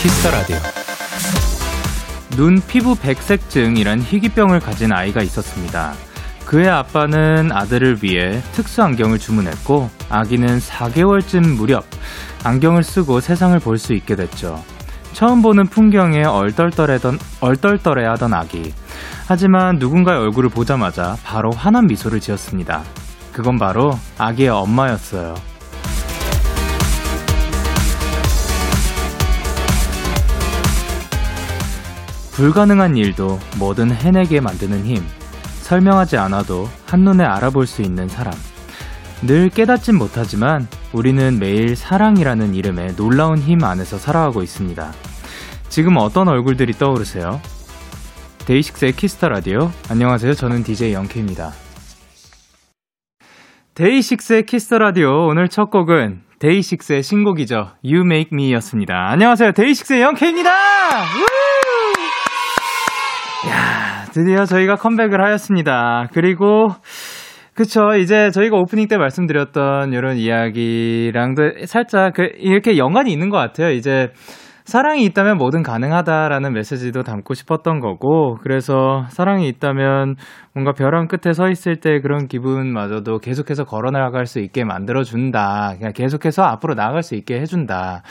Kiss the Radio. 눈 피부 백색증이란 희귀병을 가진 아이가 있었습니다. 그의 아빠는 아들을 위해 특수 안경을 주문했고 아기는 4개월쯤 무렵 안경을 쓰고 세상을 볼 수 있게 됐죠. 처음 보는 풍경에 얼떨떨하던 얼떨떨해하던 아기. 하지만 누군가의 얼굴을 보자마자 바로 환한 미소를 지었습니다. 그건 바로 아기의 엄마였어요. 불가능한 일도 뭐든 해내게 만드는 힘. 설명하지 않아도 한눈에 알아볼 수 있는 사람. 늘 깨닫진 못하지만 우리는 매일 사랑이라는 이름의 놀라운 힘 안에서 살아가고 있습니다. 지금 어떤 얼굴들이 떠오르세요? 데이식스의 Kiss the Radio. 안녕하세요. 저는 DJ 영케입니다. 데이식스의 Kiss the Radio. 오늘 첫 곡은 데이식스의 신곡이죠. You Make Me였습니다. 안녕하세요. 데이식스의 영케입니다. 야, 드디어 저희가 컴백을 하였습니다. 그리고 그쵸. 이제 저희가 오프닝 때 말씀드렸던 이런 이야기랑도 살짝 그 이렇게 연관이 있는 것 같아요. 이제 사랑이 있다면 뭐든 가능하다라는 메시지도 담고 싶었던 거고, 그래서 사랑이 있다면 뭔가 벼랑 끝에 서 있을 때 그런 기분마저도 계속해서 걸어 나갈 수 있게 만들어준다. 그냥 계속해서 앞으로 나아갈 수 있게 해준다.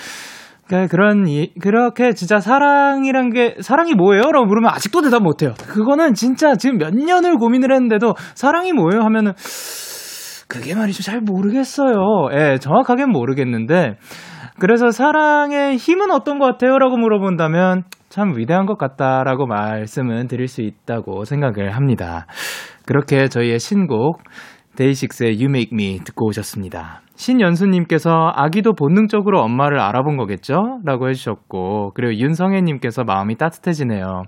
그러니까 그런 이, 그렇게 진짜 사랑이란 게 사랑이 뭐예요? 라고 물으면 아직도 대답 못 해요. 그거는 진짜 지금 몇 년을 고민을 했는데도 사랑이 뭐예요? 하면은 그게 말이죠. 잘 모르겠어요. 예, 정확하게는 모르겠는데 그래서 사랑의 힘은 어떤 것 같아요? 라고 물어본다면 참 위대한 것 같다라고 말씀은 드릴 수 있다고 생각을 합니다. 그렇게 저희의 신곡 데이식스의 You Make Me 듣고 오셨습니다. 신연수님께서 아기도 본능적으로 엄마를 알아본 거겠죠? 라고 해주셨고, 그리고 윤성혜님께서 마음이 따뜻해지네요.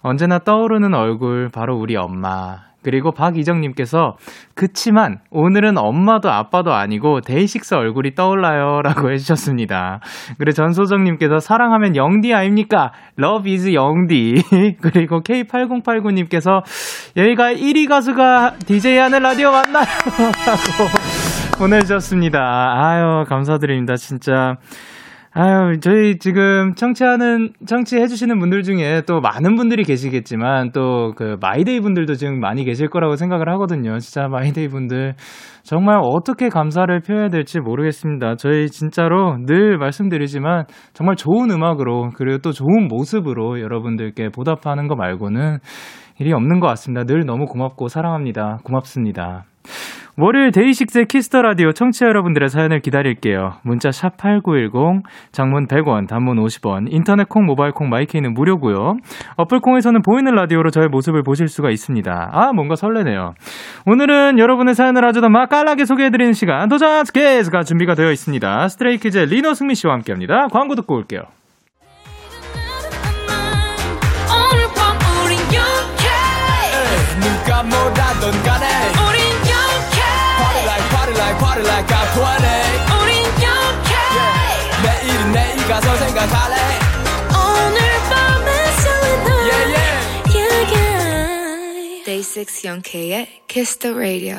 언제나 떠오르는 얼굴, 바로 우리 엄마. 그리고 박이정님께서 그치만 오늘은 엄마도 아빠도 아니고 데이식스 얼굴이 떠올라요 라고 해주셨습니다. 그리고 전소정님께서 사랑하면 영디 아닙니까? Love is 영디. 그리고 K8089님께서 여기가 1위 가수가 DJ 하는 라디오 맞나요? 라고 보내주셨습니다. 아유 감사드립니다 진짜. 아유, 저희 지금 청취하는, 청취해주시는 분들 중에 또 많은 분들이 계시겠지만 또 그 마이데이 분들도 지금 많이 계실 거라고 생각을 하거든요. 진짜 마이데이 분들. 정말 어떻게 감사를 표해야 될지 모르겠습니다. 저희 진짜로 늘 말씀드리지만 정말 좋은 음악으로 그리고 또 좋은 모습으로 여러분들께 보답하는 거 말고는 길이 없는 것 같습니다. 늘 너무 고맙고 사랑합니다. 고맙습니다. 월요일 데이식스의 Kiss the Radio 청취자 여러분들의 사연을 기다릴게요. 문자 샵 8910, 장문 100원, 단문 50원, 인터넷 콩, 모바일 콩, 마이K는 무료고요. 어플 콩에서는 보이는 라디오로 저의 모습을 보실 수가 있습니다. 아, 뭔가 설레네요. 오늘은 여러분의 사연을 아주 더 맛깔나게 소개해 드리는 시간, 도전 스키즈가 준비가 되어 있습니다. 스트레이키즈의 리노 승민 씨와 함께 합니다. 광고 듣고 올게요. Party like I'm 20 우린 yeah. 내일은 내일 가서 생각할래 오늘 밤에 설레는 yeah, yeah. yeah, yeah. Day 6 영케의 Kiss the Radio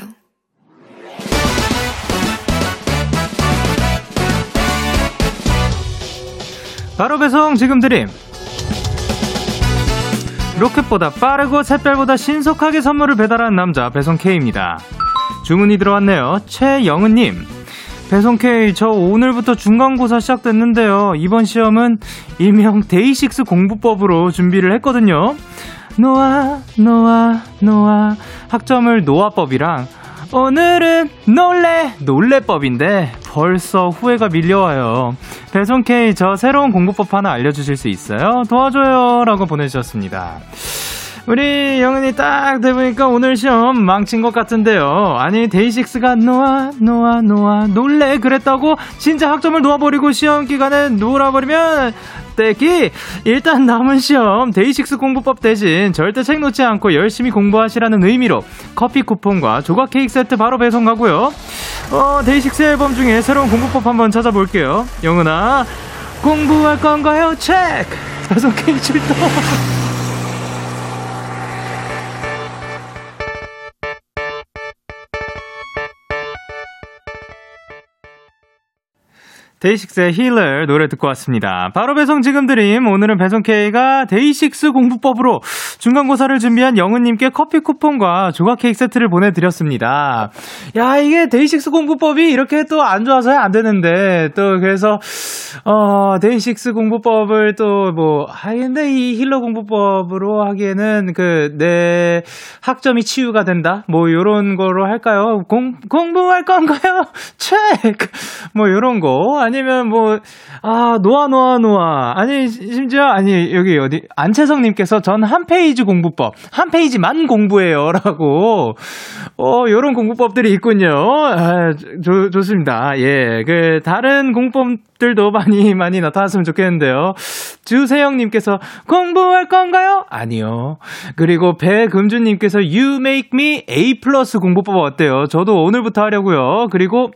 바로 배송 지금 드림 로켓보다 빠르고 샛별보다 신속하게 선물을 배달하는 남자 배송 K입니다. 주문이 들어왔네요. 최영은님. 배송 K, 저 오늘부터 중간고사 시작됐는데요. 이번 시험은 일명 데이식스 공부법으로 준비를 했거든요. 놓아, 놓아, 놓아. 학점을 놓아법이랑 오늘은 놀래, 놀래법인데 벌써 후회가 밀려와요. 배송 K, 저 새로운 공부법 하나 알려주실 수 있어요? 도와줘요. 라고 보내주셨습니다. 우리 영은이 딱 돼보니까 오늘 시험 망친 것 같은데요. 아니, 데이식스가 놓아, 놓아, 놓아, 놀래 그랬다고 진짜 학점을 놓아버리고 시험 기간에 놀아버리면 떼끼 일단 남은 시험 데이식스 공부법 대신 절대 책 놓지 않고 열심히 공부하시라는 의미로 커피 쿠폰과 조각 케이크 세트 바로 배송 가고요. 어, 데이식스 앨범 중에 새로운 공부법 한번 찾아볼게요. 영은아, 공부할 건가요? 체크! 배송 K 출동! 데이식스의 Healer 노래 듣고 왔습니다. 바로 배송 지금 드림. 오늘은 배송 K가 데이식스 공부법으로 중간고사를 준비한 영은님께 커피 쿠폰과 조각 케이크 세트를 보내드렸습니다. 야, 이게 데이식스 공부법이 이렇게 또 안 좋아서야 안 되는데, 또 그래서, 어, 데이식스 공부법을 또 뭐, 아, 근데 이 힐러 공부법으로 하기에는 그, 내 학점이 치유가 된다? 뭐, 요런 거로 할까요? 공, 공부할 건가요? 체크! 뭐, 요런 거. 아니면 뭐, 아, 노아, 노아, 노아. 아니, 심지어, 아니, 여기 어디, 안채성님께서 전 한 페이지 공부법, 한 페이지만 공부해요. 라고, 어, 요런 공부법들이 있군요. 아, 좋, 좋습니다. 예, 그, 다른 공부법들도 많이, 많이 나타났으면 좋겠는데요. 주세영님께서 공부할 건가요? 아니요. 그리고 배금주님께서 You make me A 플러스 공부법 어때요? 저도 오늘부터 하려고요. 그리고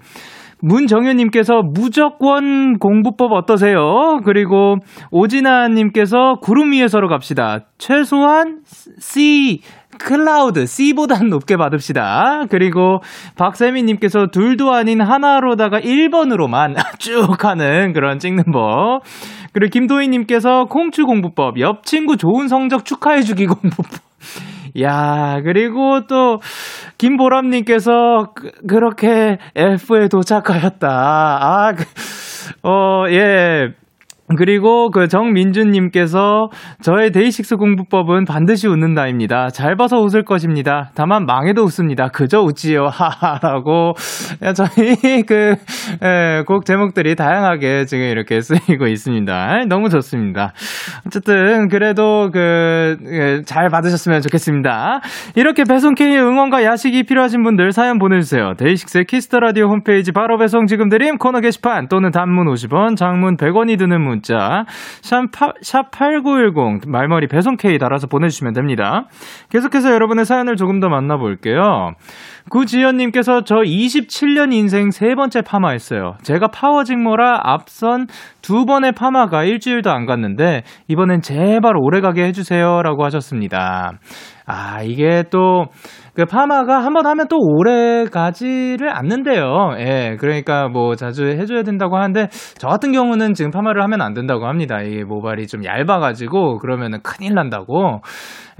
문정현님께서 무조건 공부법 어떠세요? 그리고 오진아님께서 구름 위에서로 갑시다. 최소한 C 클라우드 C보단 높게 받읍시다. 그리고 박세미님께서 둘도 아닌 하나로다가 1번으로만 쭉 하는 그런 찍는 법. 그리고 김도희님께서 콩추 공부법, 옆 친구 좋은 성적 축하해주기 공부법. 야, 그리고 또, 김보람 님께서 그, 그렇게 F에 도착하였다. 아, 그, 어, 예. 그리고 그 정민준님께서 저의 데이식스 공부법은 반드시 웃는다입니다. 잘 봐서 웃을 것입니다. 다만 망해도 웃습니다. 그저 웃지요. 하하라고 저희 그곡 예, 제목들이 다양하게 지금 이렇게 쓰이고 있습니다. 너무 좋습니다. 어쨌든 그래도 그잘 예, 받으셨으면 좋겠습니다. 이렇게 배송 K의 응원과 야식이 필요하신 분들 사연 보내주세요. 데이식스의 키스 더 라디오 홈페이지 바로 배송 지금 드림 코너 게시판 또는 단문 50원, 장문 100원이 드는 문 문자 샵8910 말머리 배송 K 달아서 보내주시면 됩니다. 계속해서 여러분의 사연을 조금 더 만나볼게요. 구지연님께서 저 27년 인생 세 번째 파마했어요. 제가 파워직모라 앞선 두 번의 파마가 일주일도 안 갔는데 이번엔 제발 오래 가게 해주세요라고 하셨습니다. 아 이게 또 그 파마가 한 번 하면 또 오래 가지를 않는데요. 예, 그러니까 뭐 자주 해줘야 된다고 하는데 저 같은 경우는 지금 파마를 하면 안 된다고 합니다. 이게 모발이 좀 얇아가지고 그러면은 큰일 난다고.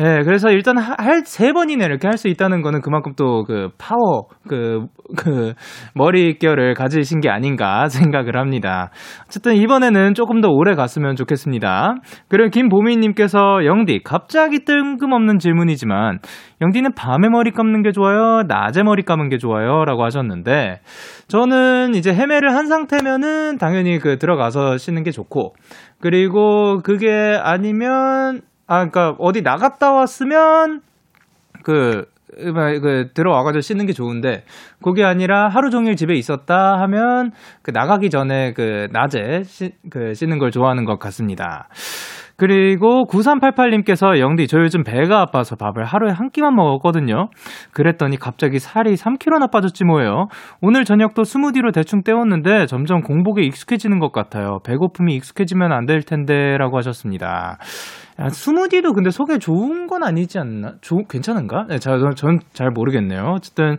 예, 그래서 일단 할 세 번이나 이렇게 할 수 있다는 거는 그만큼 또 그 파워, 그, 그 머릿결을 가지신 게 아닌가 생각을 합니다. 어쨌든 이번에는 조금 더 오래 갔으면 좋겠습니다. 그리고 김보미님께서 영디, 갑자기 뜬금없는 질문이지만 영디는 밤에 머리 감는 게 좋아요? 낮에 머리 감은 게 좋아요? 라고 하셨는데 저는 이제 헤매를 한 상태면은 당연히 그 들어가서 씻는 게 좋고 그리고 그게 아니면 아, 그니까, 어디 나갔다 왔으면, 그, 그, 들어와가지고 씻는 게 좋은데, 그게 아니라 하루 종일 집에 있었다 하면, 그, 나가기 전에 그, 낮에 씻, 그, 씻는 걸 좋아하는 것 같습니다. 그리고 9388님께서 영디 저 요즘 배가 아파서 밥을 하루에 한 끼만 먹었거든요. 그랬더니 갑자기 살이 3kg나 빠졌지 뭐예요. 오늘 저녁도 스무디로 대충 때웠는데 점점 공복에 익숙해지는 것 같아요. 배고픔이 익숙해지면 안 될 텐데라고 하셨습니다. 야, 스무디도 근데 속에 좋은 건 아니지 않나? 조, 괜찮은가? 네, 전잘 모르겠네요. 어쨌든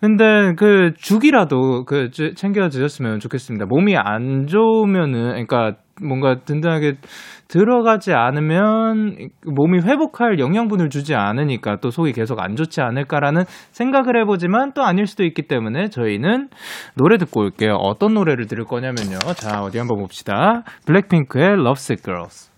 근데 그 죽이라도 그 챙겨 드셨으면 좋겠습니다. 몸이 안 좋으면은 그러니까 뭔가 든든하게 들어가지 않으면 몸이 회복할 영양분을 주지 않으니까 또 속이 계속 안 좋지 않을까라는 생각을 해보지만 또 아닐 수도 있기 때문에 저희는 노래 듣고 올게요. 어떤 노래를 들을 거냐면요. 자, 어디 한번 봅시다. 블랙핑크의 Lovesick Girls.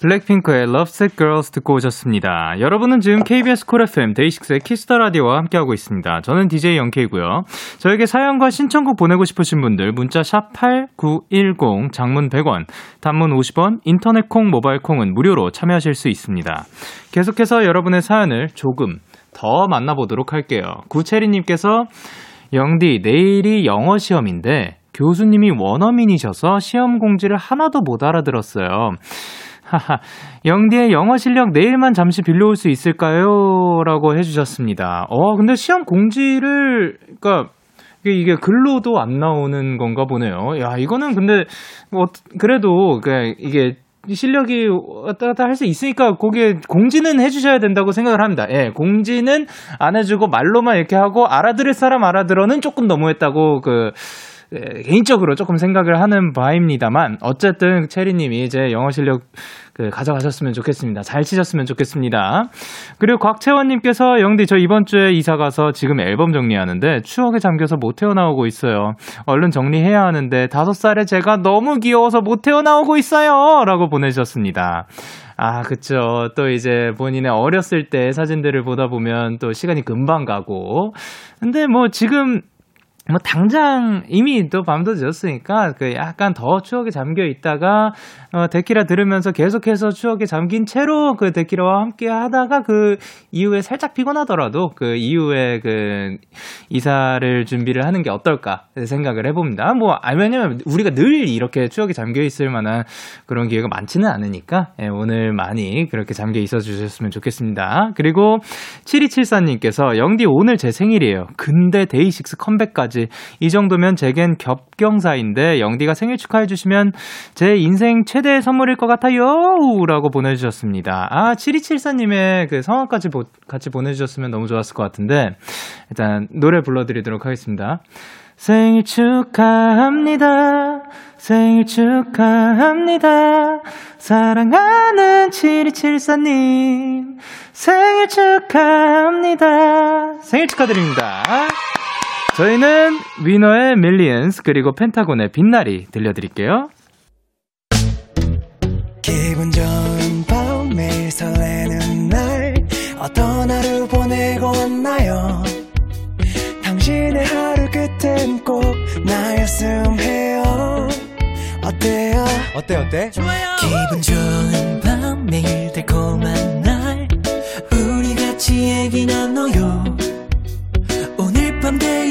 블랙핑크의 Lovesick Girls 듣고 오셨습니다. 여러분은 지금 KBS 쿨 FM 데이식스의 키스 더 라디오와 함께하고 있습니다. 저는 DJ 영케이고요. 저에게 사연과 신청곡 보내고 싶으신 분들 문자 샵 #8910 장문 100원, 단문 50원, 인터넷 콩, 모바일 콩은 무료로 참여하실 수 있습니다. 계속해서 여러분의 사연을 조금 더 만나보도록 할게요. 구체리님께서 영디 내일이 영어 시험인데 교수님이 원어민이셔서 시험 공지를 하나도 못 알아들었어요. 하하, 영디의 영어 실력 내일만 잠시 빌려올 수 있을까요? 라고 해주셨습니다. 어, 근데 시험 공지를, 그니까, 이게 글로도 안 나오는 건가 보네요. 야, 이거는 근데, 뭐, 그래도, 그, 이게, 실력이 왔다 갔다 할 수 있으니까 거기에 공지는 해주셔야 된다고 생각을 합니다. 예, 공지는 안 해주고 말로만 이렇게 하고 알아들을 사람 알아들어는 조금 너무했다고 그 예, 개인적으로 조금 생각을 하는 바입니다만 어쨌든 체리님이 이제 영어 실력 그 가져가셨으면 좋겠습니다. 잘 치셨으면 좋겠습니다. 그리고 곽채원님께서 영디 저 이번 주에 이사 가서 지금 앨범 정리하는데 추억에 잠겨서 못 태어나오고 있어요. 얼른 정리해야 하는데 다섯 살에 제가 너무 귀여워서 못 태어나오고 있어요.라고 보내주셨습니다. 아, 그쵸. 또 이제 본인의 어렸을 때 사진들을 보다 보면 또 시간이 금방 가고. 근데 뭐 지금 뭐 당장 이미 또 밤도 늦었으니까 그 약간 더 추억에 잠겨 있다가 어 데키라 들으면서 계속해서 추억에 잠긴 채로 그 데키라와 함께 하다가 그 이후에 살짝 피곤하더라도 그 이후에 그 이사를 준비를 하는 게 어떨까 생각을 해봅니다. 뭐 아, 왜냐면 우리가 늘 이렇게 추억에 잠겨 있을 만한 그런 기회가 많지는 않으니까 예, 오늘 많이 그렇게 잠겨 있어 주셨으면 좋겠습니다. 그리고 7274님께서 영디 오늘 제 생일이에요. 근데 데이식스 컴백까지 까지. 이 정도면 제겐 겹경사인데 영디가 생일 축하해 주시면 제 인생 최대의 선물일 것 같아요. 라고 보내주셨습니다. 아, 7274님의 그 성함까지 보, 같이 보내주셨으면 너무 좋았을 것 같은데 일단 노래 불러드리도록 하겠습니다. 생일 축하합니다. 생일 축하합니다. 사랑하는 7274님. 생일 축하합니다. 생일 축하드립니다. 저희는 위너의 밀리언스 그리고 펜타곤의 빛나리 들려드릴게요. 기분 좋은 밤 매일 설레는 날 어떤 하루 보내고 왔나요? 당신의 하루 끝엔 꼭 나였음 해요. 어때요? 어때 어때? 좋아요. 기분 좋은 밤 매일 달콤한 날. 우리 같이 얘기 나눠요. 밤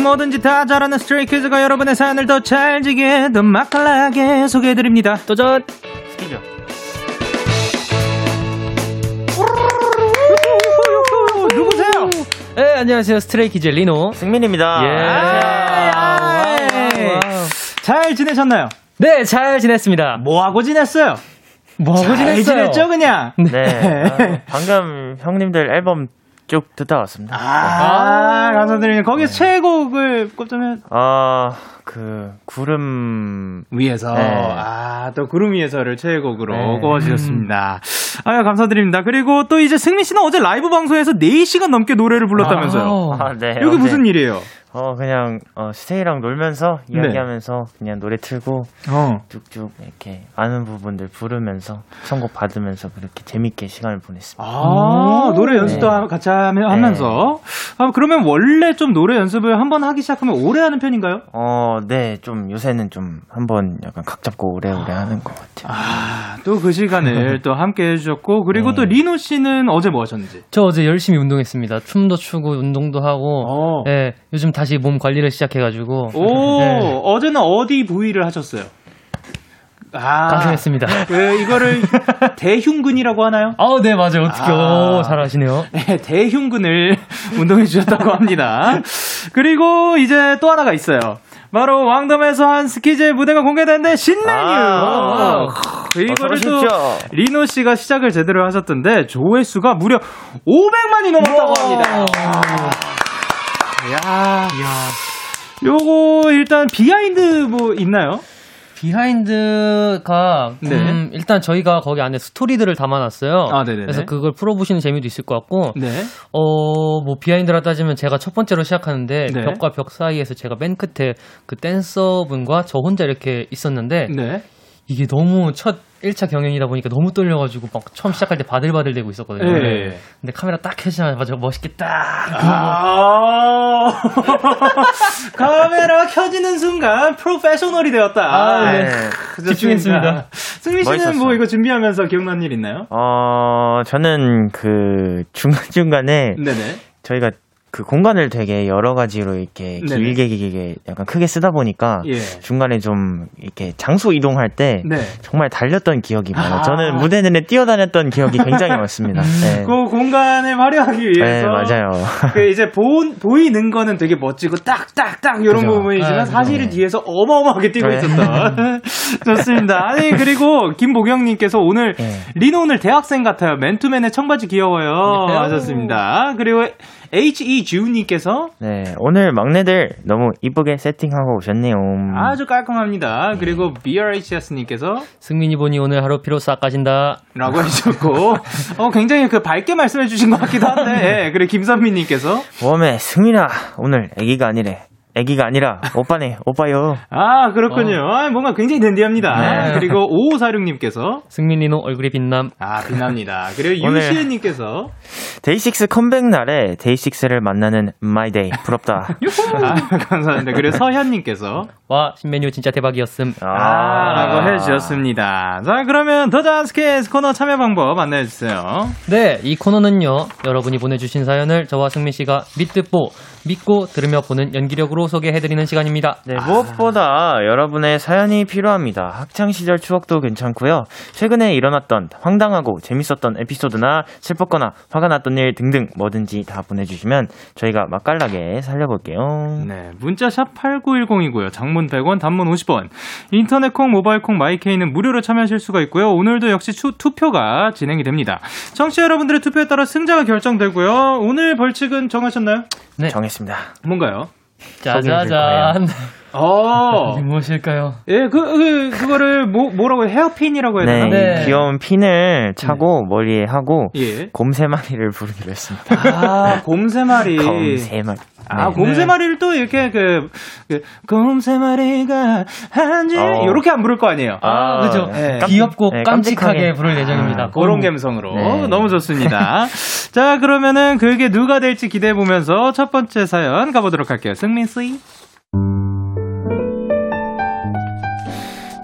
뭐든지 다 잘하는 스트레이키즈가 여러분의 사연을 더 찰지게 더 맛깔나게 소개해드립니다. 도전! 스키즈. 누구세요? 네, 안녕하세요. 스트레이키즈 리노. 승민입니다. 예. 잘 지내셨나요? 네, 잘 지냈습니다. 뭐하고 지냈어요? 뭐하고 지냈어요? 지냈죠, 그냥? 네. 아, 방금 형님들 앨범 쭉 듣다 왔습니다. 아, 아~ 감사드립니다. 거기서 네. 최애곡을 꼽자면? 아, 그, 구름 위에서. 네. 아, 또 구름 위에서를 최애곡으로 네. 꼽아 주셨습니다. 아, 감사드립니다. 그리고 또 이제 승민 씨는 어제 라이브 방송에서 4시간 넘게 노래를 불렀다면서요? 아, 네. 여기 무슨 일이에요? 어 그냥 어 스테이랑 놀면서 네. 이야기하면서 네. 그냥 노래 틀고 어. 쭉쭉 이렇게 아는 부분들 부르면서 선곡 받으면서 그렇게 재밌게 시간을 보냈습니다. 아 노래 연습도 네. 같이 하면서 네. 아, 그러면 원래 좀 노래 연습을 한번 하기 시작하면 오래 하는 편인가요? 어네 좀 요새는 좀 한번 약간 각 잡고 오래오래 아. 하는 것 같아요. 아또 그 시간을 또 함께 해주셨고 그리고 네. 또 리노 씨는 어제 뭐 하셨는지? 저 어제 열심히 운동했습니다. 춤도 추고 운동도 하고 어. 네 요즘 다 다시 몸 관리를 시작해가지고. 오, 네. 어제는 어디 부위를 하셨어요? 아, 가능했습니다. 그 이거를 대흉근이라고 하나요? 아, 네 맞아요. 어떻게 아, 잘 아시네요. 네, 대흉근을 운동해 주셨다고 합니다. 그리고 이제 또 하나가 있어요. 바로 왕덤에서 한 스키즈의 무대가 공개됐는데 신메뉴. 아, 이거를 또 리노 씨가 시작을 제대로 하셨던데 조회수가 무려 500만이 넘었다고 합니다. 야. 야. 요거 일단 behind 뭐 있나요? behind가 네. 음, 일단 저희가 거기 안에 스토리들을 담아놨어요. 아, 그래서 그걸 풀어보시는 재미도 있을 것 같고, 네. 어 뭐 behind라 따지면 제가 첫 번째로 시작하는데 네. 벽과 벽 사이에서 제가 맨 끝에 그 댄서분과 저 혼자 이렇게 있었는데 네. 이게 너무 첫 1차 경연이다 보니까 너무 떨려가지고 막 처음 시작할 때 바들바들 대고 있었거든요. 네. 근데 카메라 딱 켜지자마자 멋있게 딱. 아~ 카메라 켜지는 순간 프로페셔널이 되었다. 아, 네. 네. 집중했습니다. 승민 씨는 멋있었어. 뭐 이거 준비하면서 기억난 일 있나요? 어, 저는 그 중간중간에 네네. 저희가 그 공간을 되게 여러 가지로 이렇게 길게 길게 약간 크게 쓰다 보니까 예. 중간에 좀 이렇게 장소 이동할 때 네. 정말 달렸던 기억이 많아요. 아. 저는 무대 내내 뛰어다녔던 기억이 굉장히 많습니다. 네. 그 공간을 활용하기 위해서 네, 맞아요. 그 이제 보, 보이는 거는 되게 멋지고 딱딱딱 이런 그죠. 부분이지만 아, 사실은 네. 뒤에서 어마어마하게 뛰고 네. 있었던 좋습니다. 아니 그리고 김보경님께서 오늘 네. 리노 오늘 대학생 같아요. 맨투맨의 청바지 귀여워요. 네. 하셨습니다. 그리고 H.E. 지우님께서 네, 오늘 막내들 너무 이쁘게 세팅하고 오셨네요. 아주 깔끔합니다. 네. 그리고 BRHS님께서 승민이 보니 오늘 하루 피로 싹 가신다. 라고 해주셨고, 어, 굉장히 그 밝게 말씀해 주신 것 같기도 한데, 네, 그리고 김선미님께서 웜에 승민아, 오늘 애기가 아니래. 애기가 아니라 오빠네, 오빠요. 아, 그렇군요. 어. 아, 뭔가 굉장히 댄디합니다. 네. 그리고 5546님께서 승민이노 얼굴이 빛남. 아, 빛납니다. 그리고 유시은님께서 데이식스 컴백 날에 데이식스를 만나는 마이데이. 부럽다. 아, 감사합니다. 그리고 서현님께서 와, 신메뉴 진짜 대박이었음. 아, 라고 해주셨습니다. 자, 그러면 더잔스케스 코너 참여 방법 안내해주세요. 네, 이 코너는요, 여러분이 보내주신 사연을 저와 승민 씨가 믿듣보 믿고 들으며 보는 연기력으로 소개해드리는 시간입니다. 네, 무엇보다 여러분의 사연이 필요합니다. 학창시절 추억도 괜찮고요. 최근에 일어났던 황당하고 재밌었던 에피소드나 슬펐거나 화가 났던 일 등등 뭐든지 다 보내주시면 저희가 맛깔나게 살려볼게요. 네, 문자 샵 8910이고요. 장문 100원, 단문 50원. 인터넷 콩, 모바일 콩, 마이케이는 무료로 참여하실 수가 있고요. 오늘도 역시 추, 투표가 진행이 됩니다. 청취자 여러분들의 투표에 따라 승자가 결정되고요. 오늘 벌칙은 정하셨나요? 네. 정했습니다. 뭔가요? 짜자잔. 어. 무엇일까요? 예, 그, 그, 그거를 뭐, 뭐라고 헤어핀이라고 해야 되나? 네, 네. 귀여운 핀을 차고 네. 머리에 하고 예. 곰새마리를 부르기로 했습니다. 아, 곰새마리. 곰새마리. 아, 네. 곰새마리를 또 이렇게 그, 그 곰새마리가 한지 어. 이렇게 안 부를 거 아니에요. 아, 그죠. 네. 귀엽고 네, 깜찍하게, 깜찍하게 부를 예정입니다. 아, 그런 감성으로 네. 너무 좋습니다. 자, 그러면은 그게 누가 될지 기대해 보면서 첫 번째 사연 가보도록 할게요. 승민 씨.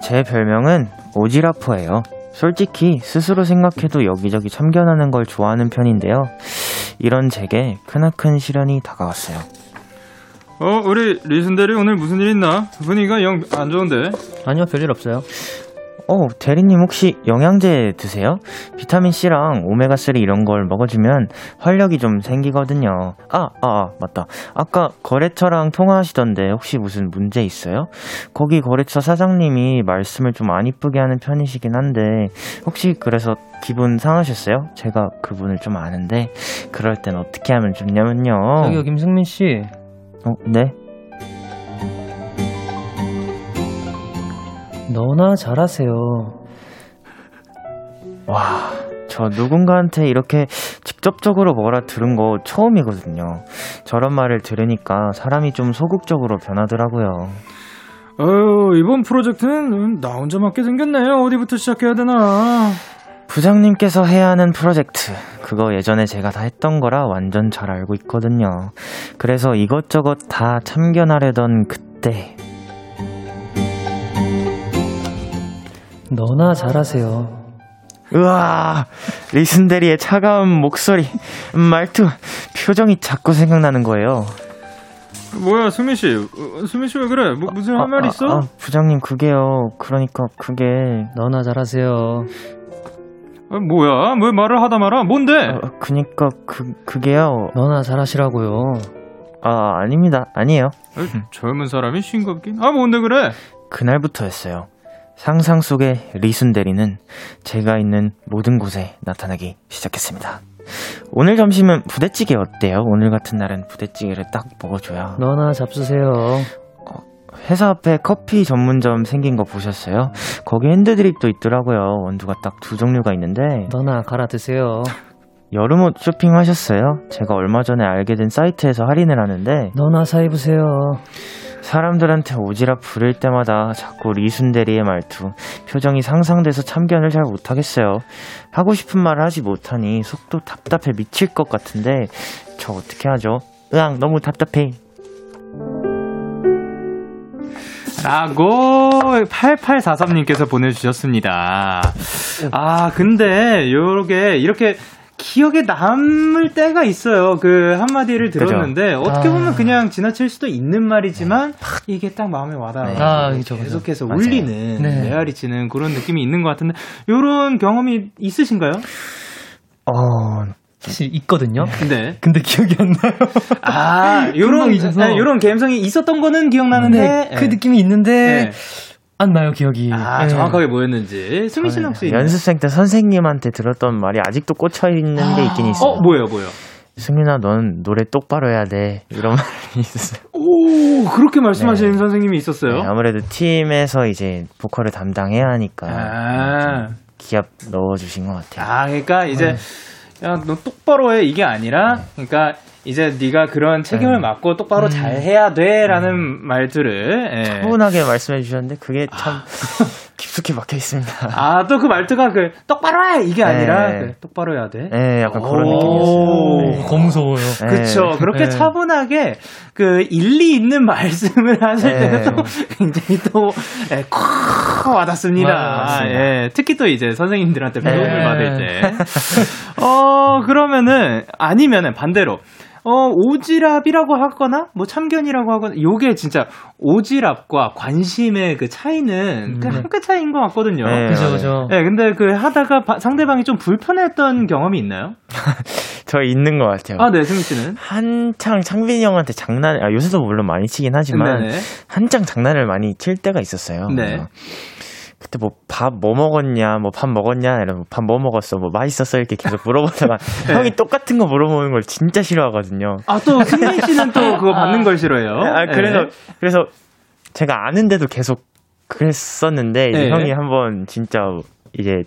제 별명은 오지라퍼예요. 솔직히 스스로 생각해도 여기저기 참견하는 걸 좋아하는 편인데요. 이런 제게 크나큰 시련이 다가왔어요. 어, 우리 리슨 대리 오늘 무슨 일 있나? 분위기가 영 안 좋은데. 아니요, 별일 없어요. 어, 대리님 혹시 영양제 드세요? 비타민 C랑 오메가 3 이런 걸 먹어주면 활력이 좀 생기거든요. 아, 아, 아, 맞다. 아까 거래처랑 통화하시던데 혹시 무슨 문제 있어요? 거기 거래처 사장님이 말씀을 좀 안 이쁘게 하는 편이시긴 한데 혹시 그래서 기분 상하셨어요? 제가 그분을 좀 아는데 그럴 땐 어떻게 하면 좋냐면요. 저기요, 김승민 씨. 어, 네? 너나 잘하세요. 와, 저 누군가한테 이렇게 직접적으로 뭐라 들은 거 처음이거든요. 저런 말을 들으니까 사람이 좀 소극적으로 변하더라고요. 어, 이번 프로젝트는 나 혼자 맡게 생겼네요. 어디부터 시작해야 되나? 부장님께서 해야 하는 프로젝트. 그거 예전에 제가 다 했던 거라 완전 잘 알고 있거든요. 그래서 이것저것 다 참견하려던 그때 너나 잘하세요. 우와, 리슨데리의 차가운 목소리, 말투, 표정이 자꾸 생각나는 거예요. 뭐야, 수민 씨. 어, 수민 씨 왜 그래? 뭐, 무슨 아, 할말 아, 있어? 아, 부장님, 그게요. 그러니까 그게. 너나 잘하세요. 아, 뭐야? 왜 말을 하다 말아? 뭔데? 아, 그니까 그 그게요. 너나 잘하시라고요. 아, 아닙니다. 아니에요. 아, 젊은 사람이 싱겁긴. 아, 뭔데 그래? 그날부터였어요. 상상 속의 리순 대리는 제가 있는 모든 곳에 나타나기 시작했습니다. 오늘 점심은 부대찌개 어때요? 오늘 같은 날은 부대찌개를 딱 먹어줘야. 너나 잡수세요. 어, 회사 앞에 커피 전문점 생긴 거 보셨어요? 거기 핸드드립도 있더라고요. 원두가 딱 두 종류가 있는데. 너나 갈아 드세요. 여름 옷 쇼핑하셨어요? 제가 얼마 전에 알게 된 사이트에서 할인을 하는데. 너나 사 입으세요. 사람들한테 오지랖 부릴 때마다 자꾸 리순대리의 말투, 표정이 상상돼서 참견을 잘 못하겠어요. 하고 싶은 말을 하지 못하니 속도 답답해 미칠 것 같은데 저 어떻게 하죠? 으앙 너무 답답해. 라고 8843님께서 보내주셨습니다. 아, 근데 요게 이렇게 기억에 남을 때가 있어요. 그 한마디를 들었는데 그죠? 어떻게 보면 아. 그냥 지나칠 수도 있는 말이지만 이게 딱 마음에 와닿아. 네. 아, 그쵸, 계속해서 그쵸. 울리는 네. 메아리치는 그런 느낌이 있는 것 같은데 이런 경험이 있으신가요? 어, 사실 있거든요. 네. 근데 기억이 안 나요. 아, 요런, 네, 요런 감성이 있었던 거는 기억나는데. 네, 그 느낌이 있는데. 네. 안 나요, 기억이. 아, 네. 정확하게 뭐였는지. 승민 씨는 혹시. 연습생 때 선생님한테 들었던 말이 아직도 꽂혀 있는 아~ 게 있긴 있어요. 어, 뭐예요, 뭐예요? 승민아, 넌 노래 똑바로 해야 돼. 이런 말이 있었어요. 오, 그렇게 말씀하시는 네. 선생님이 있었어요? 네, 아무래도 팀에서 이제 보컬을 담당해야 하니까. 아~ 기합 넣어주신 것 같아요. 아, 그러니까 이제. 야, 너 똑바로 해. 이게 아니라, 그러니까 이제 네가 그런 책임을 네. 맡고 똑바로 음. 잘 해야 돼라는 음. 말들을 예. 차분하게 말씀해 주셨는데 그게 참 아. 깊숙이 막혀 있습니다. 아 또 그 말투가 그 똑바로 해 이게 아니라 네. 그 똑바로 해야 돼. 네, 약간 그런 느낌이었어요. 네. 무서워요. 그렇죠. 그렇게 네. 차분하게 그 일리 있는 말씀을 하실 네. 때는 또 굉장히 또콕 예, 와닿습니다. 아, 예. 특히 또 이제 선생님들한테 배움을 받을 때. 어 그러면은 아니면은 반대로. 어, 오지랖이라고 하거나, 뭐 참견이라고 하거나, 요게 진짜 오지랖과 관심의 그 차이는 음. 그한 끗 차이인 것 같거든요. 네, 그죠, 그죠. 네, 근데 그 하다가 바, 상대방이 좀 불편했던 경험이 있나요? 저 있는 것 같아요. 아, 네, 승민 씨는? 한창 창빈이 형한테 장난, 아, 요새도 물론 많이 치긴 하지만, 네네. 한창 장난을 많이 칠 때가 있었어요. 네. 그때 뭐 밥 뭐 먹었냐, 뭐 밥 먹었냐, 이러면 밥 뭐 먹었어, 뭐 맛있었어 이렇게 계속 물어보다가 네. 형이 똑같은 거 물어보는 걸 진짜 싫어하거든요. 아 또 승민 씨는 또 그거 받는 걸 싫어해요. 아 그래서 네. 그래서 제가 아는데도 계속 그랬었는데 네. 형이 한번 진짜 이제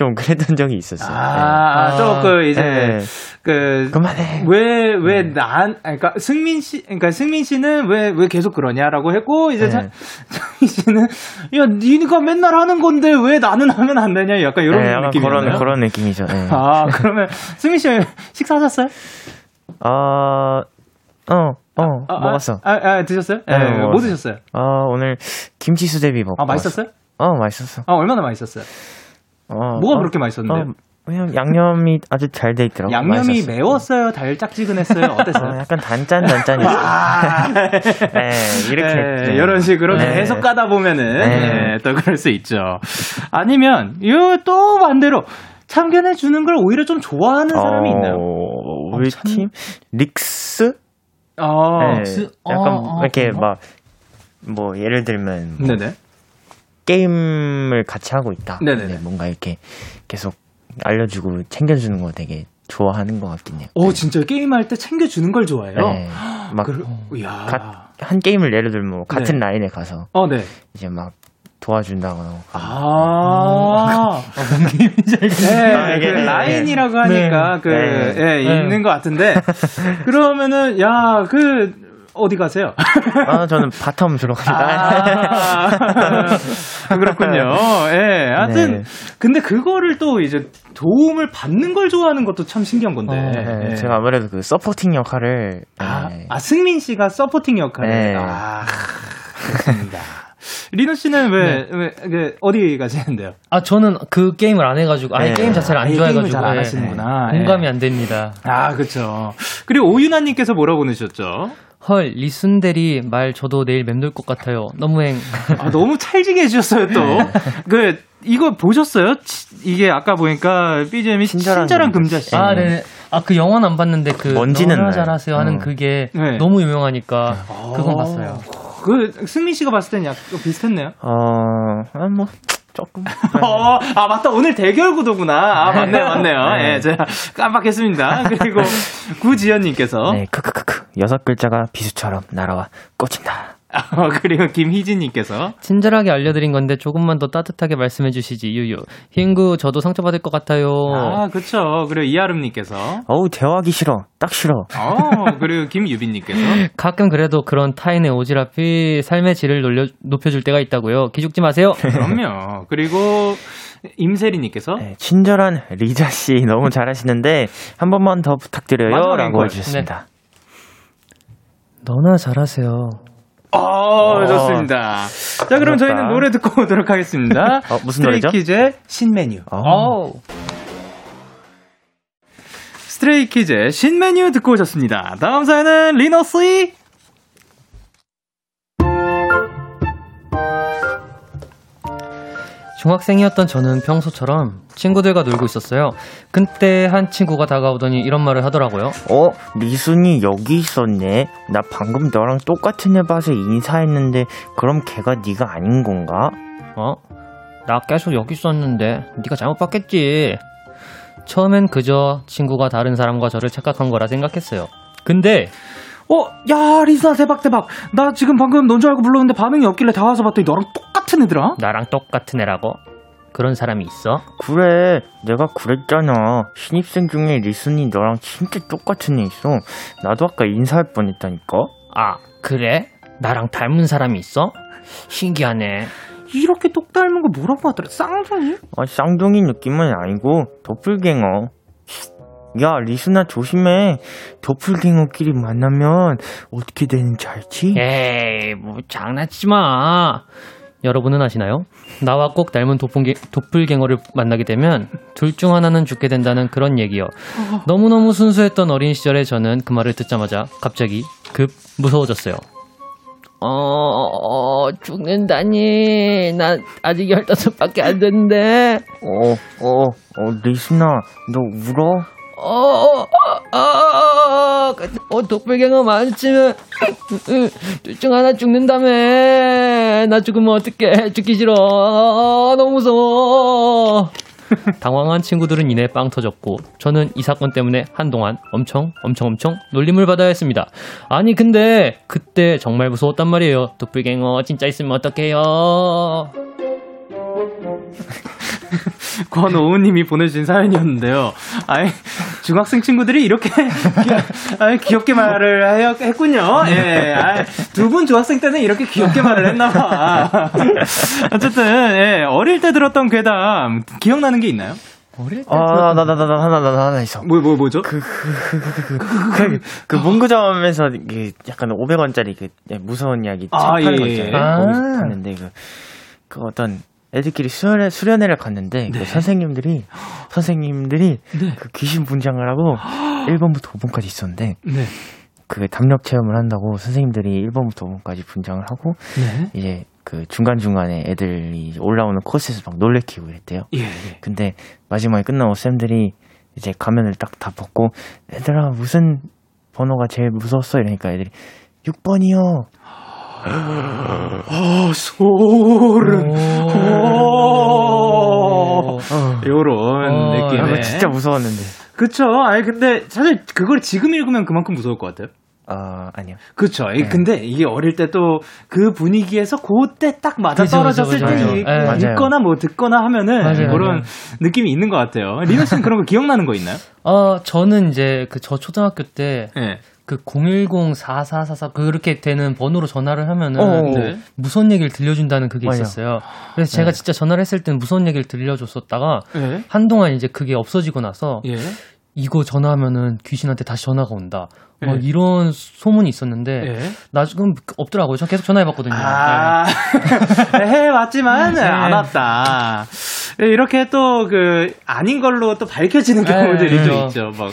좀 그랬던 적이 있었어요. 아, 네. 또그 이제 네. 그 그만해. 왜 왜난 네. 그러니까 승민 씨 그러니까 승민 씨는 왜 왜 계속 그러냐라고 했고 이제 네. 승민 씨는 야 니가 맨날 하는 건데 왜 나는 하면 안 되냐 약간 이런 네, 느낌이 그런 그런 느낌이죠. 네. 아 그러면 승민 씨 식사하셨어요? 아 어, 어, 아, 아, 먹었어. 아, 아 드셨어요? 네, 네 뭐 드셨어요? 아, 오늘 김치 수제비 먹고. 아, 맛있었어요? 어, 맛있었어. 아, 얼마나 맛있었어요? 어, 뭐가 어, 그렇게 맛있었는데? 어, 그냥 양념이 아주 잘 돼 있더라고요. 양념이 맛있었어요. 매웠어요? 달짝지근했어요? 어땠어요? 어, 약간 단짠 단짠이었어요. 아~ 네, 이렇게 네, 네. 이런 식으로 네. 계속 가다 보면은 네. 네, 또 그럴 수 있죠. 아니면 이거 또 반대로 참견해 주는 걸 오히려 좀 좋아하는 사람이 어, 있나요? 우리 어, 참... 팀 릭스? 아, 네, 약간 아, 이렇게 막뭐 예를 들면 뭐 네네. 게임을 같이 하고 있다. 네네. 뭔가 이렇게 계속 알려주고 챙겨주는 거 되게 좋아하는 것 같긴 해요. 오, 네. 진짜 게임할 때 챙겨주는 걸 좋아해요? 네. 막, 그, 야. 가, 한 게임을 예를 들면 뭐 같은 네. 라인에 가서. 어, 네. 이제 막 도와준다거나. 아, 아, 뭔 게임인지 알겠네. 아, 그 라인이라고 하니까 네. 그, 네. 예, 있는 것 같은데. 그러면은, 야, 그, 어디 가세요? 아, 저는 bottom 들어갑니다. 아, 그렇군요. 예. 네, 하여튼, 네. 근데 그거를 또 이제 도움을 받는 걸 좋아하는 것도 참 신기한 건데. 어, 네, 예. 제가 아무래도 그 supporting 역할을. 아, 네. 아 승민 씨가 supporting 역할을. 네. 아, 그렇습니다. 리노 씨는 왜, 네. 왜, 그, 어디 가시는데요? 아, 저는 그 게임을 안 해가지고, 아예 네. 게임 자체를 안 좋아해가지고. 잘 안 하시는구나. 공감이 안 됩니다. 아, 그쵸. 그리고 오윤아님께서 뭐라고 보내셨죠? 헐, 리순대리 말 저도 내일 맴돌 것 같아요. 너무행. 아, 너무 찰지게 해주셨어요, 또. 네. 그, 이거 보셨어요? 이게 아까 보니까 BGM이 친절한, 친절한 금자씨. 아, 네. 아, 그 영화는 안 봤는데 그. 먼지는 잘하세요 하는 어. 그게 네. 너무 유명하니까 그건 봤어요. 그, 승민 씨가 봤을 땐 약간 비슷했네요? 어, 아, 뭐. 조금. 어, 아, 맞다. 오늘 대결 구도구나. 아, 맞네요, 맞네요. 네. 예, 제가 깜빡했습니다. 그리고 구지연님께서. 네, 크크크크. 여섯 글자가 비수처럼 날아와 꽂힌다. 어, 그리고 김희진님께서. 친절하게 알려드린 건데 조금만 더 따뜻하게 말씀해 주시지 유유. 흰구 저도 상처받을 것 같아요. 아 그쵸. 그리고 이아름님께서. 어우 대화하기 싫어. 딱 싫어. 어 그리고 김유빈님께서. 가끔 그래도 그런 타인의 오지랖이 삶의 질을 놀려, 높여줄 때가 있다고요. 기죽지 마세요. 그럼요. 그리고 임세리님께서. 네, 친절한 리자 씨 너무 잘하시는데 한 번만 더 부탁드려요라고 해주셨습니다. 네. 너나 잘하세요. 어, 좋습니다. 자, 그럼 저희는 노래 듣고 오도록 하겠습니다. 어, 무슨 노래죠? 스트레이키즈의 신메뉴. 어. 스트레이키즈의 신메뉴 듣고 오셨습니다. 다음 사연은 리노 씨 중학생이었던 저는 평소처럼 친구들과 놀고 있었어요. 그때 한 친구가 다가오더니 이런 말을 하더라고요. 어, 리순이 여기 있었네. 나 방금 너랑 똑같은 애 봐서 인사했는데 그럼 걔가 네가 아닌 건가? 어? 나 계속 여기 있었는데 네가 잘못 봤겠지. 처음엔 그저 친구가 다른 사람과 저를 착각한 거라 생각했어요. 근데 어, 야, 리사 대박 대박. 나 지금 방금 넌줄 알고 불렀는데 반응이 없길래 다 와서 봤더니 너랑 똑같은 애더라. 나랑 똑같은 애라고? 그런 사람이 있어? 그래, 내가 그랬잖아. 신입생 중에 리순이 너랑 진짜 똑같은 애 있어. 나도 아까 인사할 뻔했다니까. 아, 그래? 나랑 닮은 사람이 있어? 신기하네. 이렇게 똑 닮은 거 뭐라고 하더라? 쌍둥이? 아, 쌍둥이 느낌은 아니고 도플갱어. 야, 리스나 조심해. 도플갱어끼리 만나면 어떻게 되는지 알지? 에이, 뭐 장난치지 마. 여러분은 아시나요? 나와 꼭 닮은 도플갱, 도플갱어를 만나게 되면 둘 중 하나는 죽게 된다는 그런 얘기요. 너무너무 순수했던 어린 시절에 저는 그 말을 듣자마자 갑자기 급 무서워졌어요. 어, 어, 죽는다니. 나 아직 15밖에 안 됐는데. 어, 어, 어, 리스나, 너 울어? 어, 어, 어, 어, 어, 독불갱어 마주치면, 둘 중 하나 죽는다며. 나 죽으면 어떡해. 죽기 싫어. 어, 너무 무서워. 당황한 친구들은 이내 빵 터졌고, 저는 이 사건 때문에 한동안 엄청, 엄청, 엄청 놀림을 받아야 했습니다. 아니, 근데, 그때 정말 무서웠단 말이에요. 독불갱어 진짜 있으면 어떡해요. 권오우님이 보내주신 사연이었는데요. 아이, 중학생 친구들이 이렇게 아이, 귀엽게 말을 했군요. 예, 두분 중학생 때는 이렇게 귀엽게 말을 했나봐. 어쨌든, 예, 어릴 때 들었던 괴담, 기억나는 게 있나요? 어릴 때? 아, 나, 나, 나, 나, 하나, 나, 하나 있어. 뭐, 뭐, 뭐죠? 그, 그, 그, 그, 그, 그, 그, 문구점에서 그 약간 500원짜리 그 무서운 이야기 책 아, 파는 거 있잖아요. 아. 거기서 샀는데 그, 그 어떤 애들끼리 수련회, 수련회를 갔는데 그 네. 그 선생님들이 선생님들이 네. 그 귀신 분장을 하고 1번부터 5번까지 있었는데 네. 그 담력 체험을 한다고 선생님들이 1번부터 5번까지 분장을 하고 네. 이제 그 중간 중간에 애들이 올라오는 코스에서 막 놀래키고 그랬대요. 예, 예. 근데 마지막에 끝나고 쌤들이 이제 가면을 딱 다 벗고 애들아 무슨 번호가 제일 무서웠어 이러니까 애들이 6번이요. 아, 소름. 요런 어, 느낌의. 아, 진짜 무서웠는데. 그쵸. 아니, 근데 사실 그걸 지금 읽으면 그만큼 무서울 것 같아요. 어, 아니요. 그쵸. 네. 근데 이게 어릴 때 또 그 분위기에서 그때 딱 맞아 그쵸, 떨어졌을 그쵸, 그쵸, 때 네. 읽거나 뭐 듣거나 하면은 맞아요, 그런 맞아요. 느낌이 있는 것 같아요. 리너 씨는 그런 거 기억나는 거 있나요? 어, 저는 이제 그 저 초등학교 때 네. 그010-4444 그렇게 되는 번호로 전화를 하면은 어, 네. 무서운 얘기를 들려준다는 그게 맞아요. 있었어요. 그래서 제가 네. 진짜 전화를 했을 때는 무서운 얘기를 들려줬었다가 네. 한동안 이제 그게 없어지고 나서 예. 이거 전화하면은 귀신한테 다시 전화가 온다. 뭐 네. 이런 소문이 있었는데 네. 나 지금 없더라고요. 저 계속 전화해봤거든요. 아~ 네. 해봤지만 네. 안 왔다. 이렇게 또 그 아닌 걸로 또 밝혀지는 네, 경우들이 좀 있죠. 막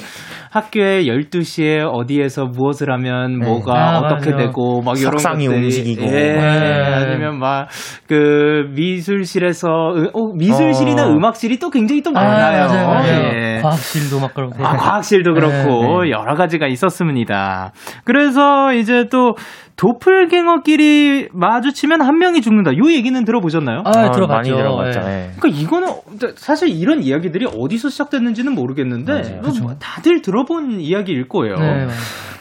학교에 12시에 어디에서 무엇을 하면 네. 뭐가 아, 어떻게 맞아. 되고 막 이런 것들이 움직이고 예, 네. 아니면 막 그 미술실에서 어, 미술실이나 어. 음악실이 또 굉장히 또 많아요. 아, 맞아요, 맞아요. 예. 과학실도 막 그렇고 아, 과학실도 그렇고 네, 네. 여러 가지가 있었 습니다. 그래서 이제 또 도플갱어끼리 마주치면 한 명이 죽는다. 요 얘기는 들어보셨나요? 아, 아 들어봤죠. 많이 들어봤죠. 네. 그러니까 이거는 사실 이런 이야기들이 어디서 시작됐는지는 모르겠는데 뭐 다들 들어본 이야기일 거예요. 네,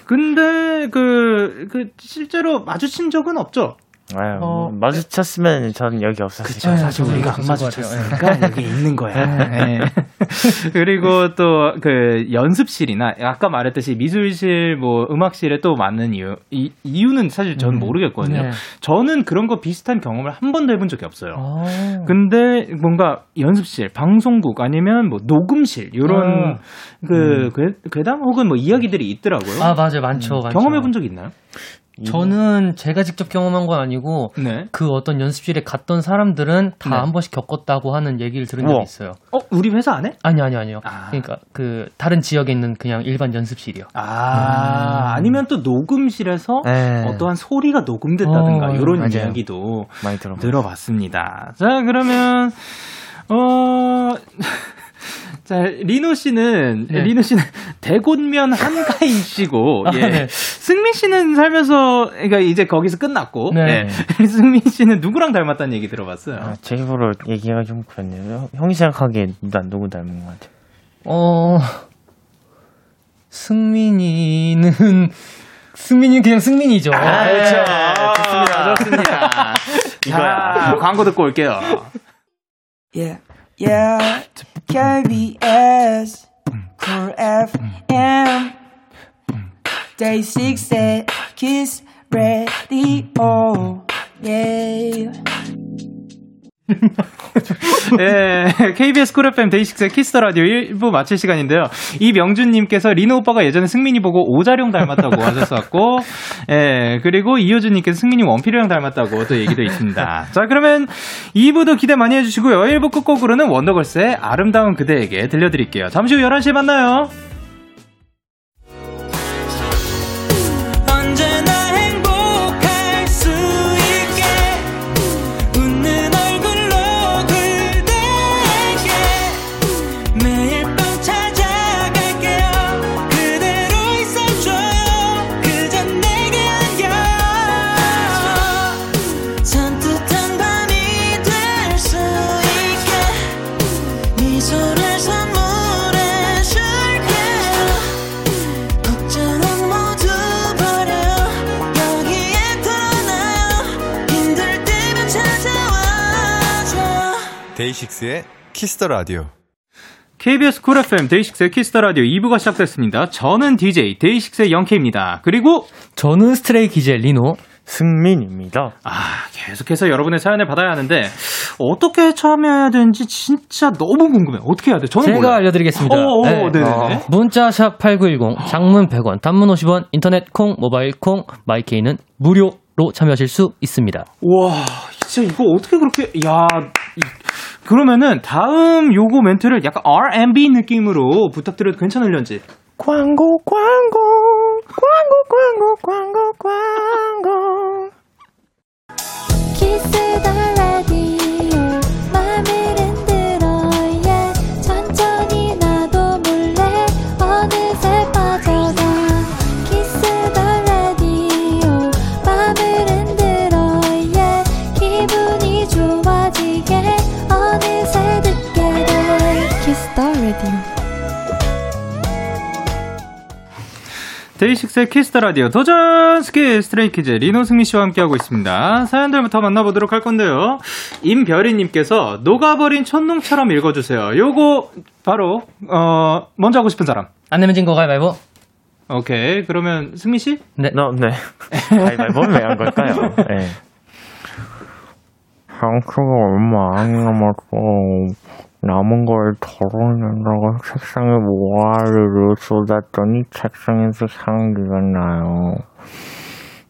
근데 그, 그 실제로 마주친 적은 없죠. 아유, 어, 마주쳤으면 저는 여기 없었어요. 그쵸, 사실 우리가 안 마주쳤으니까 여기 있는 거야. 네. 그리고 또 그 연습실이나 아까 말했듯이 미술실 뭐 음악실에 또 맞는 이유 이, 이유는 사실 저는 음, 모르겠거든요. 네. 저는 그런 거 비슷한 경험을 한 번도 해본 적이 없어요. 오. 아. 근데 뭔가 연습실, 방송국 아니면 뭐 녹음실 이런 아. 그 음. 괴담 혹은 뭐 이야기들이 있더라고요. 아 맞아요, 많죠. 음, 경험해 본 적 있나요? 저는 제가 직접 경험한 건 아니고 네. 그 어떤 연습실에 갔던 사람들은 다한 네. 번씩 겪었다고 하는 얘기를 들은 적이 있어요. 어, 우리 회사 안에? 아니요, 아니요, 아니요. 아. 그러니까 그 다른 지역에 있는 그냥 일반 연습실이요. 아, 음. 아니면 또 녹음실에서 네. 어떠한 소리가 녹음됐다든가 어, 이런 맞아요. 이야기도 많이 들어봤습니다. 자, 그러면 어 자, 리노 씨는, 네. 리노 씨는 대곤면 한가인 씨고, 아, 예. 네. 승민 씨는 살면서, 그러니까 이제 거기서 끝났고, 네. 네. 승민 씨는 누구랑 닮았다는 얘기 들어봤어요? 아, 제 입으로 얘기가 좀 그렇네요. 형이 생각하기에 난 누구 닮은 것 같아요? 어, 승민이는, 승민이는 그냥 승민이죠. 아, 그렇죠. 좋습니다. 좋습니다. 자, 광고 듣고 올게요. Yeah. Yeah, KBS, Cool FM, DAY6의 Kiss the Radio, yeah. 예, KBS 쿨 FM 데이식스의 키스 더 라디오 1부 마칠 시간인데요. 이명준님께서 리노 오빠가 예전에 승민이 보고 오자룡 닮았다고 하셨었고, 예, 그리고 이효준님께서 승민이 원필이랑 닮았다고 또 얘기도 있습니다. 자, 그러면 2부도 기대 많이 해주시고요. 1부 끝곡으로는 원더걸스의 아름다운 그대에게 들려드릴게요. 잠시 후 11시에 만나요. 데이식스의 키스 더 라디오. KBS 쿨 FM 데이식스의 키스 더 라디오 2부가 시작됐습니다. 저는 DJ 데이식스의 영케입니다. 그리고 저는 스트레이키즈 리노 승민입니다. 아, 계속해서 여러분의 사연을 받아야 하는데 어떻게 참여해야 되는지 진짜 너무 궁금해. 어떻게 해야 돼? 저는 제가 몰라요. 알려드리겠습니다. 오, 네. 네. 어, 문자 샵 #8910 장문 100원, 단문 50원, 인터넷 콩, 모바일 콩, 마이케이는 무료로 참여하실 수 있습니다. 와, 진짜 이거 어떻게 그렇게 야. 그러면은 다음 요거 멘트를 약간 R&B 느낌으로 부탁드려도 괜찮을런지. 광고 광고 광고 광고 광고 광고 데이식스의 키스 더 라디오 도전 스킬 스트레이키즈 리노 승민 씨와 함께하고 있습니다. 사연들부터 만나보도록 할 건데요. 임별이님께서 녹아버린 촛농처럼 읽어주세요. 요거 바로 어 먼저 하고 싶은 사람. 안 내면 진거 가위바위보. 오케이 그러면 승민 씨? 네. 너, 네. 가위바위보는 왜 한 걸까요? 네. 상추가 얼마 안 남았어. 남은 걸 덜어낸다고 책상에 모아를 쏟았더니 책상에서 향기가 나요.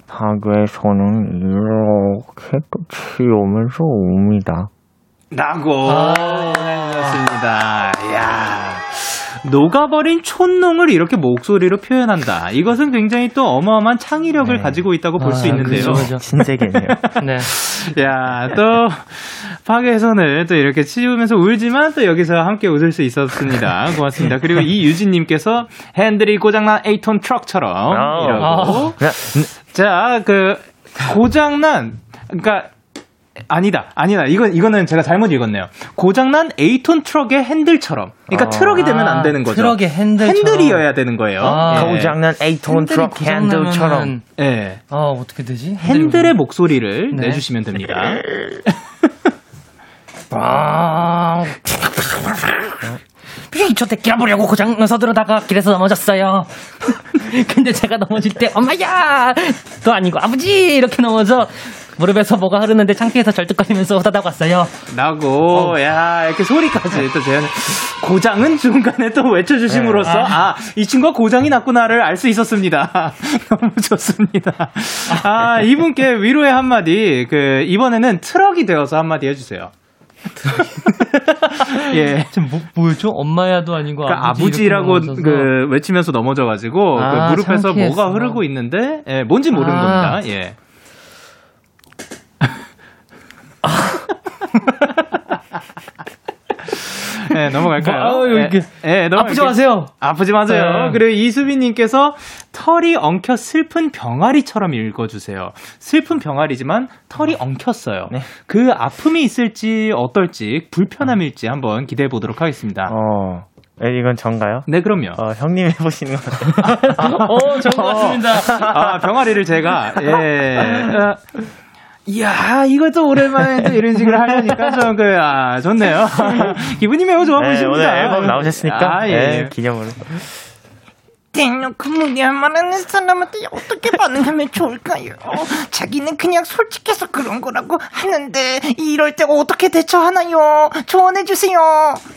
파괴에서는 이렇게 끝이 오면서 옵니다. 나고 아~ 좋습니다. 야 녹아버린 촌농을 이렇게 목소리로 표현한다. 이것은 굉장히 또 어마어마한 창의력을 네. 가지고 있다고 볼수 아, 있는데요. 그렇죠, 신세계네요. 네. 야, 또 파괴선을 또 이렇게 치우면서 울지만 또 여기서 함께 웃을 수 있었습니다. 고맙습니다. 그리고 이유진님께서 핸들이 고장난 eight톤 트럭처럼 아. 이라고. 아. 자, 그 고장난 그러니까 아니다, 아니다. 이건 이거는 제가 잘못 읽었네요. 고장난 eight톤 트럭의 핸들처럼. 그러니까 아, 트럭이 되면 안 되는 거죠. 트럭의 핸들 핸들이어야 되는 거예요. 아, 예. 고장난 eight톤 트럭 핸들처럼. 예. 아 어떻게 되지? 핸들의 목소리를 네. 내주시면 됩니다. 아. 저 새끼라 보려고 고장서 들어다가 길에서 넘어졌어요. 근데 제가 넘어질 때 엄마야 또 아니고 아버지 이렇게 넘어져 무릎에서 뭐가 흐르는데 창피해서 절뚝거리면서 오다다 왔어요. 나고, 어. 야, 이렇게 소리까지 또 제가 고장은 중간에 또 외쳐주심으로써, 네. 아, 이 친구가 고장이 났구나를 알 수 있었습니다. 너무 좋습니다. 아, 이분께 위로의 한마디, 그, 이번에는 트럭이 되어서 한마디 해주세요. 예. 지금 뭐, 뭐였죠? 엄마야도 아니고 그러니까 아버지 라고 그 외치면서 넘어져가지고 아, 그 무릎에서 창피했어. 뭐가 흐르고 있는데 예, 뭔지 모르는 아. 겁니다. 예. 네, 넘어갈까요? 뭐, 아, 이렇게. 네, 네, 아프지 마세요. 아프지 마세요. 네. 그리고 이수빈님께서 털이 엉켜 슬픈 병아리처럼 읽어주세요. 슬픈 병아리지만 털이 엉켰어요. 네. 그 아픔이 있을지 어떨지 불편함일지 한번 기대해 보도록 하겠습니다. 어. 네, 이건 전가요? 네, 그럼요. 어, 형님 해보시는 것 같아요. 어, 좋은 것 같습니다. 아, 병아리를 제가, 예. 어, 이야, 이것도 오랜만에 또 이런 식으로 하려니까 좀, 그, 아, 좋네요. 기분이 매우 좋아 네, 보이십니다. 오늘 앨범 나오셨으니까. 아, 예. 네, 기념으로. 대놓고 무리한 말하는 사람한테 어떻게 반응하면 좋을까요? 자기는 그냥 솔직해서 그런 거라고 하는데 이럴 때 어떻게 대처하나요? 조언해 주세요.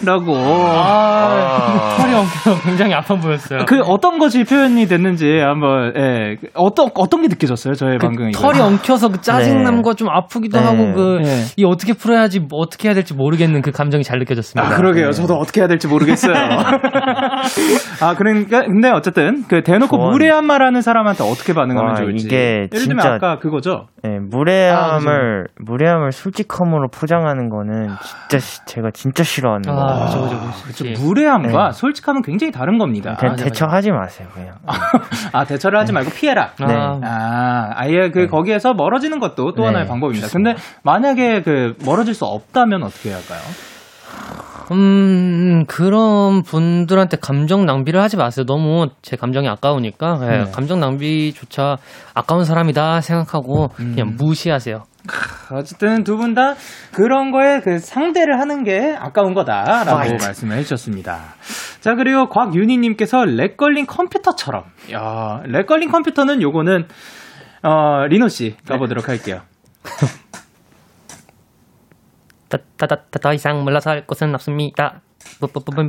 라고. 아, 털이 엉켜 굉장히 아파 보였어요. 그 어떤 것이 표현이 됐는지 한번, 예. 어떤, 어떤 게 느껴졌어요? 저의 그 방금. 털이 엉켜서 그 짜증남과 네. 좀 아프기도 네. 하고 그, 네. 이 어떻게 풀어야지, 뭐 어떻게 해야 될지 모르겠는 그 감정이 잘 느껴졌습니다. 아, 그러게요. 네. 저도 어떻게 해야 될지 모르겠어요. 아, 그러니까, 근데 어쨌든 어쨌든 그 대놓고 조언. 무례한 말하는 사람한테 어떻게 반응하면 와, 좋을지. 이게 예를 들면 진짜, 아까 그거죠. 네, 무례함을 아, 무례함을 솔직함으로 포장하는 거는 진짜 제가 진짜 싫어하는 거예요. 아, 그죠, 그죠, 그죠. 무례함과 네. 솔직함은 굉장히 다른 겁니다. 대, 아, 대처하지 마세요, 그냥. 아, 대처를 하지 말고 피해라. 네. 아, 아예 그 네. 거기에서 멀어지는 것도 또 하나의 네, 방법입니다. 좋습니다. 근데 만약에 그 멀어질 수 없다면 어떻게 해야 할까요? 음, 그런 분들한테 감정 낭비를 하지 마세요. 너무 제 감정이 아까우니까. 네, 네. 감정 낭비조차 아까운 사람이다 생각하고 음. 그냥 무시하세요. 어쨌든 두 분 다 그런 거에 그 상대를 하는 게 아까운 거다라고 right. 말씀을 해주셨습니다. 자 그리고 곽윤희님께서 렉 걸린 컴퓨터처럼. 야, 렉 걸린 컴퓨터는 요거는 어 리노 씨 가보도록 네. 할게요. 더, 이상 물러설 곳은 없습니다.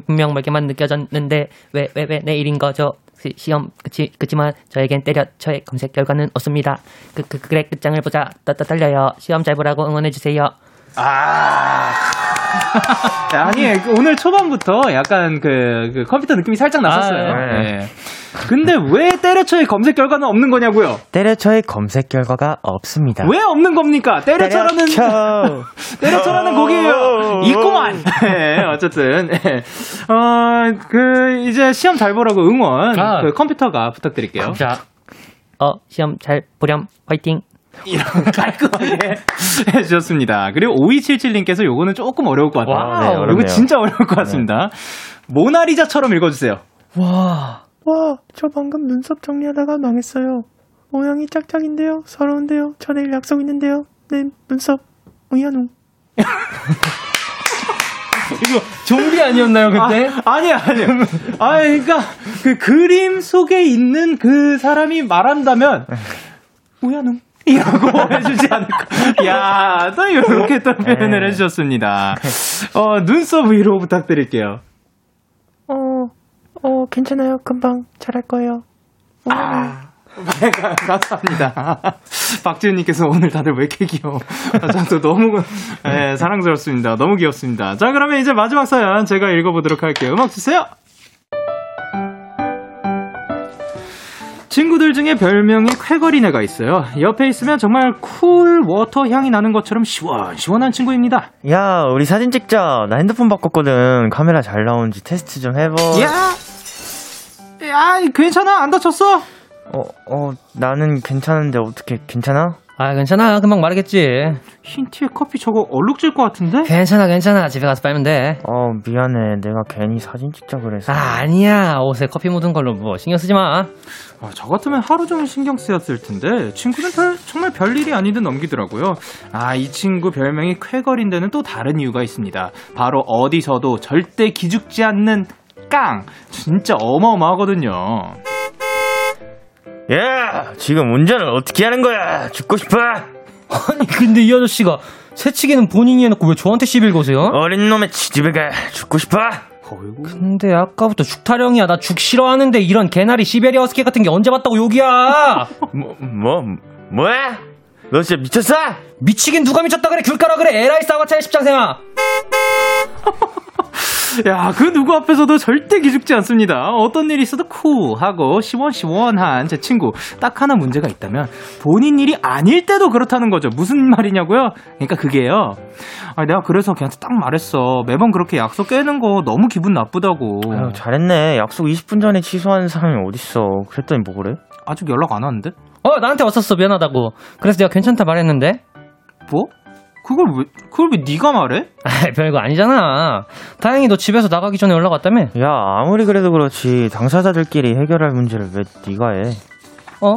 분명 멀게만 느껴졌는데 왜 왜 왜 내일인 거죠? 시험 그치 그치만 저에겐 때려쳐의 검색 결과는 없습니다. 그, 그 그래 끝장을 보자 떠, 떠 떨려요. 시험 잘 보라고 응원해 주세요. 아 아니 오늘 초반부터 약간 그, 그 컴퓨터 느낌이 살짝 났었어요. 아, 네. 네. 근데 왜 때려쳐의 검색 결과는 없는 거냐고요? 때려쳐의 검색 결과가 없습니다. 왜 없는 겁니까? 때려쳐라는 때려쳐. 때려쳐라는 곡이에요. 있구만. 네, 어쨌든 네. 어그 이제 시험 잘 보라고 응원 아. 그 컴퓨터가 부탁드릴게요. 자, 어 시험 잘 보렴 화이팅. 이런 깔끔하게 해주셨습니다. 그리고 5277님께서 요거는 조금 어려울 것 같아요. 네, 이거 진짜 어려울 것 같습니다. 네. 모나리자처럼 읽어주세요. 와. 와, 저 방금 눈썹 정리하다가 망했어요. 모양이 짝짝인데요. 서러운데요. 저 내일 약속 있는데요. 네, 눈썹, 우야농. 이거 좀비 아니었나요, 그때? 아, 아니야, 아니야. 아, 그러니까 그 그림 속에 있는 그 사람이 말한다면 우야농. 이라고 해주지 않을까. 야, 또 이렇게 또 표현을 네. 해주셨습니다. 어, 눈썹 위로 부탁드릴게요. 어, 어, 괜찮아요. 금방 잘할 거예요. 아. 네, 감사합니다. 박지훈님께서 오늘 다들 왜 이렇게 귀여워? 아, 저도 너무 네, 사랑스럽습니다. 너무 귀엽습니다. 자, 그러면 이제 마지막 사연 제가 읽어보도록 할게요. 음악 주세요. 친구들 중에 별명이 쾌거리네가 있어요. 옆에 있으면 정말 cool water 향이 나는 것처럼 시원시원한 친구입니다. 야, 우리 사진 찍자. 나 핸드폰 바꿨거든. 카메라 잘 나오는지 테스트 좀 해봐. 야! 야, 괜찮아? 안 다쳤어? 어, 어, 나는 괜찮은데 어떻게 괜찮아? 아, 괜찮아. 금방 말하겠지. 흰 티에 커피 저거 얼룩질 것 같은데? 괜찮아, 괜찮아. 집에 가서 빨면 돼. 어, 미안해. 내가 괜히 사진 찍자 그래서. 아, 아니야. 옷에 커피 묻은 걸로 뭐 신경 쓰지 마. 아, 저 같으면 하루 종일 신경 쓰였을 텐데 친구는 별, 정말 별일이 아니듯 넘기더라고요. 아, 이 친구 별명이 쾌거린 데는 또 다른 이유가 있습니다. 바로 어디서도 절대 기죽지 않는 깡! 진짜 어마어마하거든요. 야, 지금 운전을 어떻게 하는 거야? 죽고 싶어? 아니 근데 이 아저씨가 새치기는 본인이 해놓고 왜 저한테 시비를 거세요? 어린 놈의 집에 가 죽고 싶어. 근데 아까부터 죽 타령이야. 나 죽 싫어하는데 이런 개나리 시베리아 허스키 같은 게 언제 봤다고 욕이야. 뭐, 뭐, 뭐야? 너 진짜 미쳤어? 미치긴 누가 미쳤다 그래 귤 까라 그래 에라이 싸가차의 십장생아 야, 그 누구 앞에서도 절대 기죽지 않습니다. 어떤 일이 있어도 쿨하고 시원시원한 제 친구. 딱 하나 문제가 있다면 본인 일이 아닐 때도 그렇다는 거죠. 무슨 말이냐고요? 그러니까 그게요. 아, 내가 그래서 걔한테 딱 말했어. 매번 그렇게 약속 깨는 거 너무 기분 나쁘다고. 아유, 잘했네. 약속 20분 전에 취소하는 사람이 어딨어. 그랬더니 뭐 그래? 아직 연락 안 왔는데? 어, 나한테 왔었어. 미안하다고. 그래서 내가 괜찮다 말했는데. 뭐? 그걸 왜, 그걸 왜 네가 말해? 아, 별거 아니잖아. 다행히 너 집에서 나가기 전에 연락 왔다며? 야, 아무리 그래도 그렇지. 당사자들끼리 해결할 문제를 왜 네가 해? 어?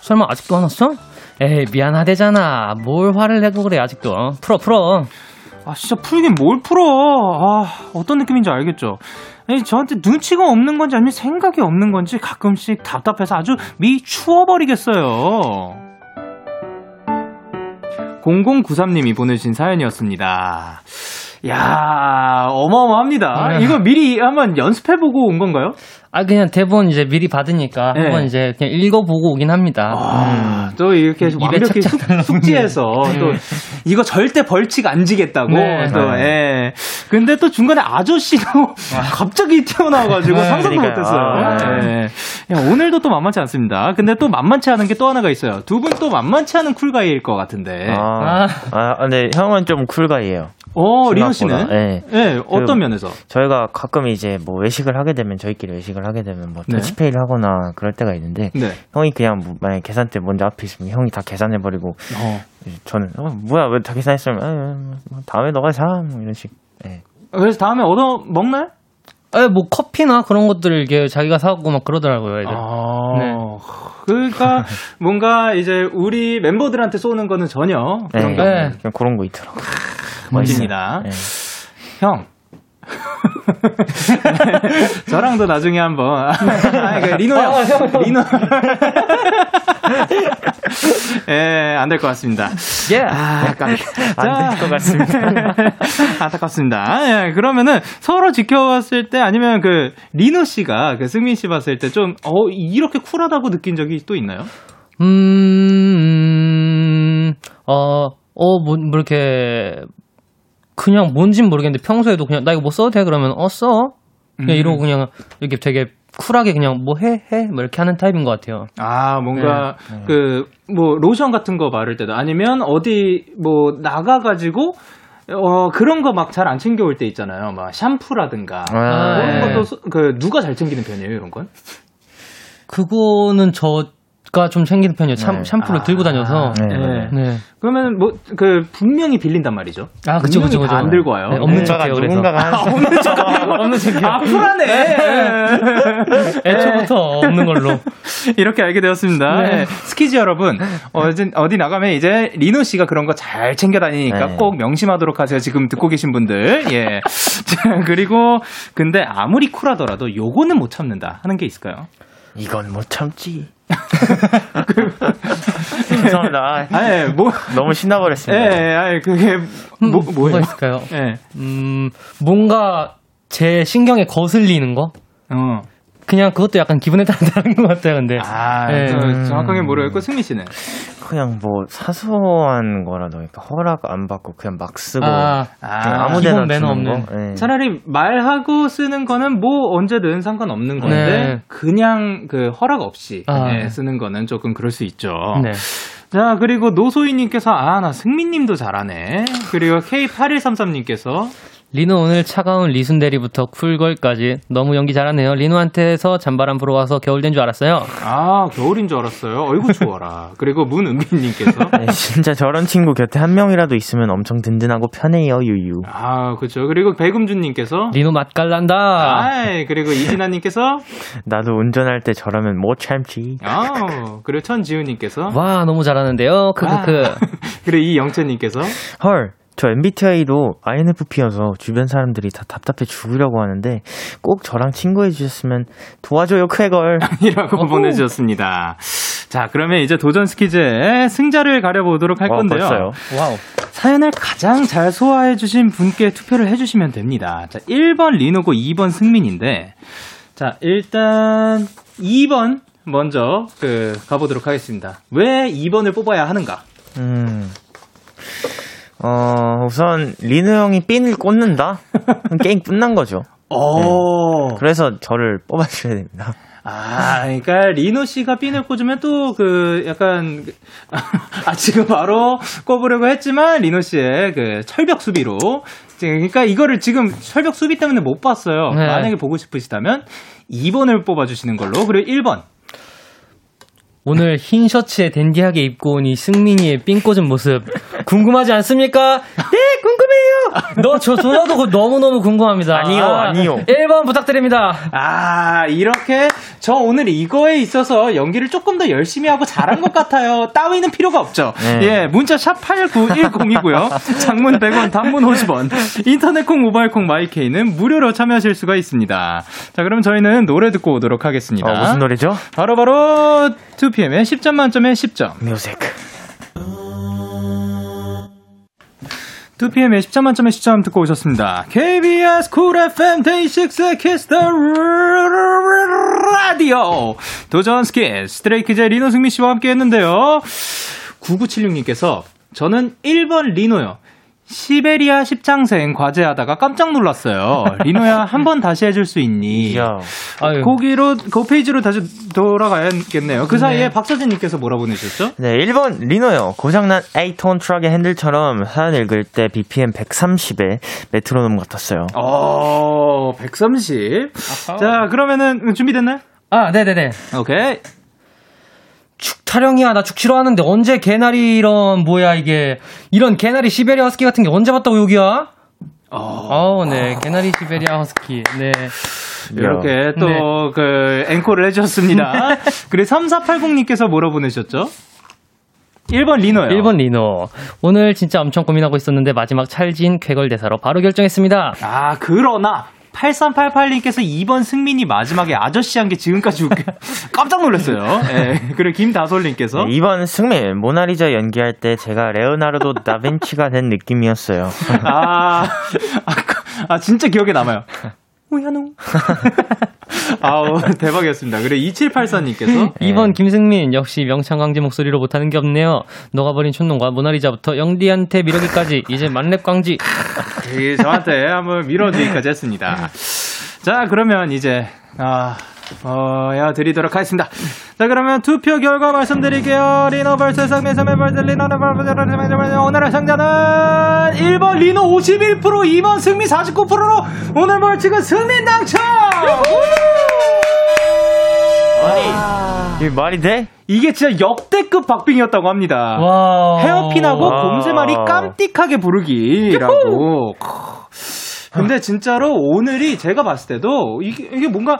설마 아직도 안 왔어? 에이, 미안하대잖아. 뭘 화를 내고 그래, 아직도. 풀어, 풀어. 아, 진짜 풀긴 뭘 풀어. 아, 어떤 느낌인지 알겠죠? 아니, 저한테 눈치가 없는 건지 아니면 생각이 없는 건지 가끔씩 답답해서 아주 미 추워버리겠어요. 0093님이 보내주신 사연이었습니다. 야 어마어마합니다. 네. 이거 미리 한번 연습해보고 온 건가요? 아 그냥 대본 이제 미리 받으니까 네. 한번 이제 그냥 읽어보고 오긴 합니다. 아, 음. 또 이렇게 완벽히 숙, 숙지해서 네. 또 이거 절대 벌칙 안 지겠다고 네. 또 네. 예. 근데 또 중간에 아저씨도 갑자기 튀어나와가지고 네. 상상도 못했어요. 아, 예. 야, 오늘도 또 만만치 않습니다. 근데 또 만만치 않은 게 또 하나가 있어요. 두 분 또 만만치 않은 쿨가이일 것 같은데. 아, 아, 근데 형은 좀 쿨가이예요. 어, 리노 씨는? 네. 네. 어떤 면에서? 저희가 가끔 이제 뭐 외식을 하게 되면 저희끼리 외식을 하게 되면 뭐 네. 터치페이를 하거나 그럴 때가 있는데 네. 형이 그냥 뭐 만약 계산대 먼저 앞에 있으면 형이 다 계산해 버리고 어. 저는 어, 뭐야 왜 다 계산했으면 에, 뭐 다음에 너가 사 뭐 이런 식. 네. 그래서 다음에 얻어 먹나요? 에, 뭐 커피나 그런 것들을 이게 자기가 사고 막 그러더라고요. 애들. 아, 네. 그러니까 뭔가 이제 우리 멤버들한테 쏘는 거는 전혀 그런 네. 거 네. 그런 거 있더라고. 멋집니다. 네. 형. 저랑도 나중에 한번. 아, 그 리노 형. 아, 리노. 예, 안 될 것 같습니다. 예. 아, 안될 것 같습니다. 안타깝습니다. 예, 그러면은 서로 지켜봤을 때 아니면 그 리노 씨가 그 승민 씨 봤을 때 좀, 어, 이렇게 쿨하다고 느낀 적이 또 있나요? 음, 어, 어, 뭐, 뭐 이렇게 그냥 뭔진 모르겠는데 평소에도 그냥 나 이거 뭐 써도 돼 그러면 어 써. 그냥 음. 이러고 그냥 이렇게 되게 쿨하게 그냥 뭐 해 해 뭐 이렇게 하는 타입인 것 같아요. 아 뭔가 네. 그뭐 로션 같은 거 바를 때도 아니면 어디 뭐 나가 가지고 어 그런 거 막 잘 안 챙겨올 때 있잖아요. 막 샴푸라든가 아, 그런 네. 것도 그 누가 잘 챙기는 편이에요 이런 건? 그거는 저 가좀 챙기는 편이에요. 참, 네. 샴푸를 아, 들고 다녀서. 네. 네. 네. 그러면 뭐 그 분명히 빌린단 말이죠. 아, 그쵸, 그쵸, 그쵸. 안 들고 와요. 네, 없는 척해요. 그래서. 아, 없는 척. 없는 척. 아, 쿨하네. 애초부터 없는 걸로. 이렇게 알게 되었습니다. 네. 스키즈 여러분, 어디, 어디 나가면 이제 리노 씨가 그런 거 잘 챙겨 다니니까 네. 꼭 명심하도록 하세요. 지금 듣고 계신 분들. 예. 자, 그리고 근데 아무리 쿨하더라도 요거는 못 참는다 하는 게 있을까요? 이건 못 참지. 죄송합니다. 아니, 뭐. 너무 신나버렸습니다. 예, 예, 아니, 그게, 뭐, 음, 뭐가 있을까요? 예. 음, 뭔가 제 신경에 거슬리는 거? 어. 그냥 그것도 약간 기분에 따라 다른 것 같아요, 근데. 아, 네. 정확하게 모르겠고, 승민 씨는? 그냥 뭐, 사소한 거라도, 그러니까 허락 안 받고 그냥 막 쓰고. 아, 아 무 데나 매너 없는. 네. 차라리 말하고 쓰는 거는 뭐 언제든 상관없는 건데, 네. 그냥 그 허락 없이 아. 네, 쓰는 거는 조금 그럴 수 있죠. 네. 자, 그리고 노소희님께서, 아, 나 승민님도 잘하네. 그리고 K8133님께서, 리노 오늘 차가운 리순 대리부터 쿨걸까지 너무 연기 잘하네요. 리노한테서 잠바람 불어와서 겨울 된 줄 알았어요. 아 겨울인 줄 알았어요. 어이구 좋아라. 그리고 문은빈님께서 네, 진짜 저런 친구 곁에 한 명이라도 있으면 엄청 든든하고 편해요 유유. 아 그렇죠. 그리고 배금준님께서 리노 맛깔난다. 아 그리고 이진아님께서 나도 운전할 때 저라면 못 참지. 아 그리고 천지훈님께서 와 너무 잘하는데요. 크크크. 아, 그리고 이 영채님께서 헐 저 MBTI도 INFP여서 주변 사람들이 다 답답해 죽으려고 하는데 꼭 저랑 친구해 주셨으면 도와줘요, 쾌걸. 이라고 보내주셨습니다. 자, 그러면 이제 도전 스키즈의 승자를 가려보도록 할 어, 건데요. 벌써요? wow. 사연을 가장 잘 소화해 주신 분께 투표를 해주시면 됩니다. 자, 1번 리노고 2번 승민인데, 자, 일단 2번 먼저 그 가보도록 하겠습니다. 왜 2번을 뽑아야 하는가? 음. 어, 우선 리노 형이 핀을 꽂는다? 게임 끝난 거죠. 어. 네. 그래서 저를 뽑아주셔야 됩니다. 아, 그러니까 리노 씨가 핀을 꽂으면 또 그 약간 아 지금 바로 꼽으려고 했지만 리노 씨의 그 철벽 수비로 그러니까 이거를 지금 철벽 수비 때문에 못 봤어요. 네. 만약에 보고 싶으시다면 2번을 뽑아주시는 걸로 그리고 1번 오늘 흰 셔츠에 댄디하게 입고 온 이 승민이의 삥 꽂은 모습 궁금하지 않습니까? 네, 궁금해요. 너, 저, 저도 너무너무 궁금합니다. 아니요, 아, 아니요. 1번 부탁드립니다. 아, 이렇게 저 오늘 이거에 있어서 연기를 조금 더 열심히 하고 잘한 것 같아요. 따위는 필요가 없죠. 네. 예, 문자 샵 8910이고요. 장문 100원, 단문 50원. 인터넷 콩, 모바일 콩, 마이케이는 무료로 참여하실 수가 있습니다. 자, 그럼 저희는 노래 듣고 오도록 하겠습니다. 어, 무슨 노래죠? 바로바로 바로 2PM의 10점 만점에 10점. music. 2PM의 10점 만점에 10점 듣고 오셨습니다. KBS Cool FM 데이식스의 키스 더 라디오 도전 스킬 Stray Kids 리노 승민 씨와 함께 했는데요. 9976님께서 저는 1번 리노요. 시베리아 십장생 과제하다가 깜짝 놀랐어요. 리노야 한 번 다시 해줄 수 있니? 거기로 그 페이지로 다시 돌아가야겠네요. 그 사이에 네. 박서진님께서 뭐라 보내셨죠? 네, 1번 리노요. 고장난 8톤 트럭의 핸들처럼 사연 읽을 때 BPM 130에 메트로놈 같았어요. 어, 130. 아하. 자, 그러면은 준비됐나요? 아, 네 네 네. 오케이. 축 타령이야 나 축 싫어하는데 언제 개나리 이런 뭐야 이게 이런 개나리 시베리아 허스키 같은 게 언제 봤다고 여기야? 어, 네 개나리 시베리아 허스키 네 이렇게 또그 네. 앵콜을 해주셨습니다. 그리고 3480님께서 뭐라 보내셨죠? 1번 리노요. 1번 리노. 오늘 진짜 엄청 고민하고 있었는데 마지막 찰진 쾌걸 대사로 바로 결정했습니다. 아, 그러나 8388님께서 2번 승민이 마지막에 아저씨 한 게 지금까지 웃겨. 깜짝 놀랐어요. 예. 그리고 김다솔님께서. 네, 2번 승민, 모나리자 연기할 때 제가 레오나르도 다빈치가 된 느낌이었어요. 아, 아, 아 진짜 기억에 남아요. 우야농. 아우, 대박이었습니다. 그래, 2784님께서. 2번 네. 김승민, 역시 명창광지 목소리로 못하는 게 없네요. 녹아버린 촌농과 모나리자부터 영디한테 미러기까지, 이제 만렙 광지. 예, 저한테 한번 밀어주기까지 했습니다. 자, 그러면 이제, 아, 보여드리도록 하겠습니다. 자, 그러면 투표 결과 말씀드릴게요. 리노 vs 상민섬의 vs 리노는 vs 오늘의 상자는 1번 리노 51%, 2번 승미 49%로 오늘 벌칙은 승민 당첨! 아니, 이게 말이 돼? 이게 진짜 역대급 박빙이었다고 합니다. 와. 헤어핀하고 곰새말이 깜찍하게 부르기라고. 근데 진짜로 오늘이 제가 봤을 때도 이게, 이게 뭔가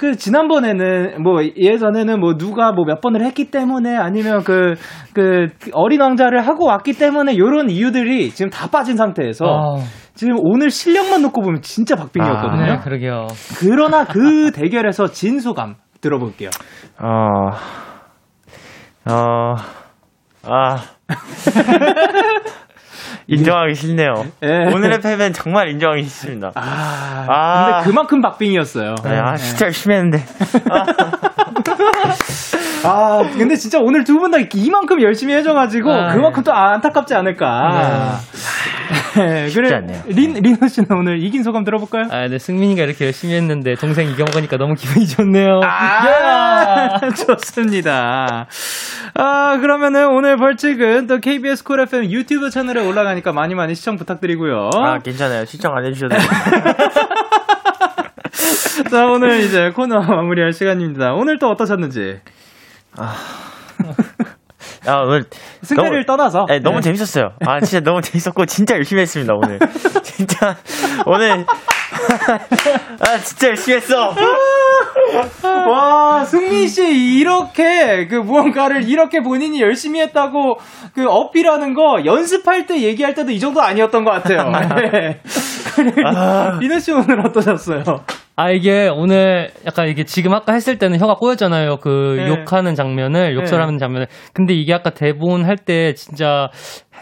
그 지난번에는 뭐 예전에는 뭐 누가 뭐 몇 번을 했기 때문에 아니면 그, 그 어린 왕자를 하고 왔기 때문에 요런 이유들이 지금 다 빠진 상태에서 어. 지금 오늘 실력만 놓고 보면 진짜 박빙이었거든요. 아, 네, 그러게요. 그러나 그 대결에서 진 소감 들어볼게요. 어, 어, 아. 인정하기 싫네요. 네. 오늘의 패배는 정말 인정하기 싫습니다. 아, 아. 근데 그만큼 박빙이었어요. 네, 아, 진짜 열심히 했는데. 아, 근데 진짜 오늘 두 분 다 이만큼 열심히 해줘가지고 아, 그만큼 또 안타깝지 않을까. 네. 네, 그래. 린, 리노 씨는 오늘 이긴 소감 들어볼까요? 아, 네, 승민이가 이렇게 열심히 했는데 동생 이겨먹으니까 너무 기분이 좋네요. 아, 좋습니다. 아, 그러면은 오늘 벌칙은 또 KBS Cool FM 유튜브 채널에 올라가니까 많이 많이 시청 부탁드리고요. 아, 괜찮아요. 시청 안 해주셔도 돼요. 자, 오늘 이제 코너 마무리할 시간입니다. 오늘 또 어떠셨는지. 아. 아, 오늘 승패를 너무, 떠나서 네, 너무 네. 재밌었어요. 아, 진짜 너무 재밌었고 진짜 열심히 했습니다, 오늘. 진짜 오늘 아, 진짜 열심히 했어. 와, 승민 씨 이렇게 그 무언가를 이렇게 본인이 열심히 했다고 그 어필하는 거 연습할 때 얘기할 때도 이 정도 아니었던 것 같아요. 네. 아. 이너 씨 오늘 어떠셨어요? 아 이게 오늘 약간 이게 지금 아까 했을 때는 혀가 꼬였잖아요. 그 네. 욕하는 장면을 욕설하는 네. 장면을. 근데 이게 아까 대본 할 때 진짜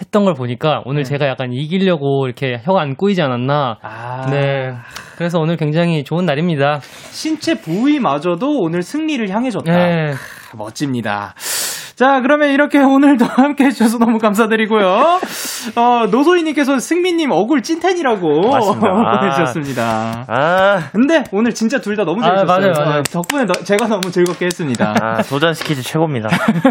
했던 걸 보니까 오늘 네. 제가 약간 이기려고 이렇게 혀가 안 꼬이지 않았나. 아. 네. 그래서 오늘 굉장히 좋은 날입니다. 신체 부위마저도 오늘 승리를 향해 줬다. 네. 멋집니다. 자, 그러면 이렇게 오늘도 함께 해주셔서 너무 감사드리고요. 어, 노소희님께서 승민님 억울 찐텐이라고 보내주셨습니다. 아. 근데 오늘 진짜 둘 다 너무 아, 재밌었어요. 아, 맞아요, 맞아요. 덕분에 너, 제가 너무 즐겁게 했습니다. 아, 도전 스키즈 최고입니다.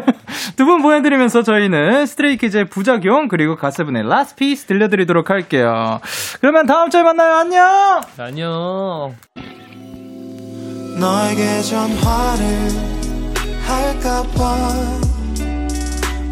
두 분 보내드리면서 저희는 Stray Kids의 부작용 그리고 GOT7의 Last Piece 들려드리도록 할게요. 그러면 다음 주에 만나요. 안녕! 안녕. 너에게 전화를 할까봐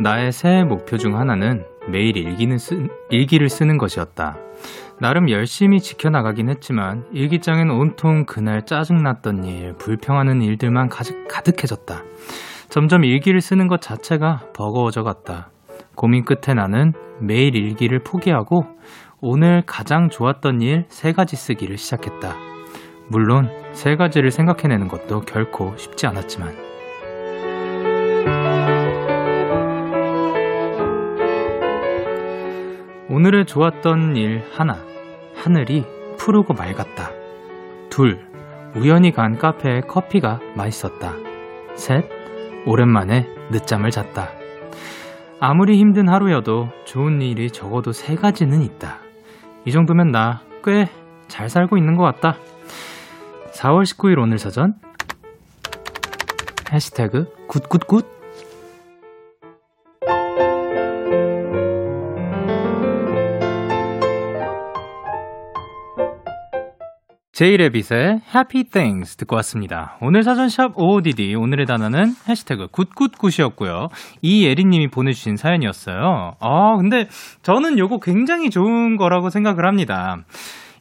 나의 새해 목표 중 하나는 매일 일기는 쓰, 일기를 쓰는 것이었다. 나름 열심히 지켜나가긴 했지만 일기장엔 온통 그날 짜증났던 일, 불평하는 일들만 가득, 가득해졌다. 점점 일기를 쓰는 것 자체가 버거워져 갔다. 고민 끝에 나는 매일 일기를 포기하고 오늘 가장 좋았던 일 세 가지 쓰기를 시작했다. 물론 세 가지를 생각해내는 것도 결코 쉽지 않았지만. 오늘의 좋았던 일 하나. 하늘이 푸르고 맑았다. 둘. 우연히 간 카페에 커피가 맛있었다. 셋. 오랜만에 늦잠을 잤다. 아무리 힘든 하루여도 좋은 일이 적어도 세 가지는 있다. 이 정도면 나 꽤 잘 살고 있는 것 같다. 4월 19일 오늘 사전 해시태그 good good good 제이레빗의 Happy Things 듣고 왔습니다. 오늘 사전샵 OODD 오늘의 단어는 해시태그 굿굿굿이었고요. 이예리님이 보내주신 사연이었어요. 아 근데 저는 요거 굉장히 좋은 거라고 생각을 합니다.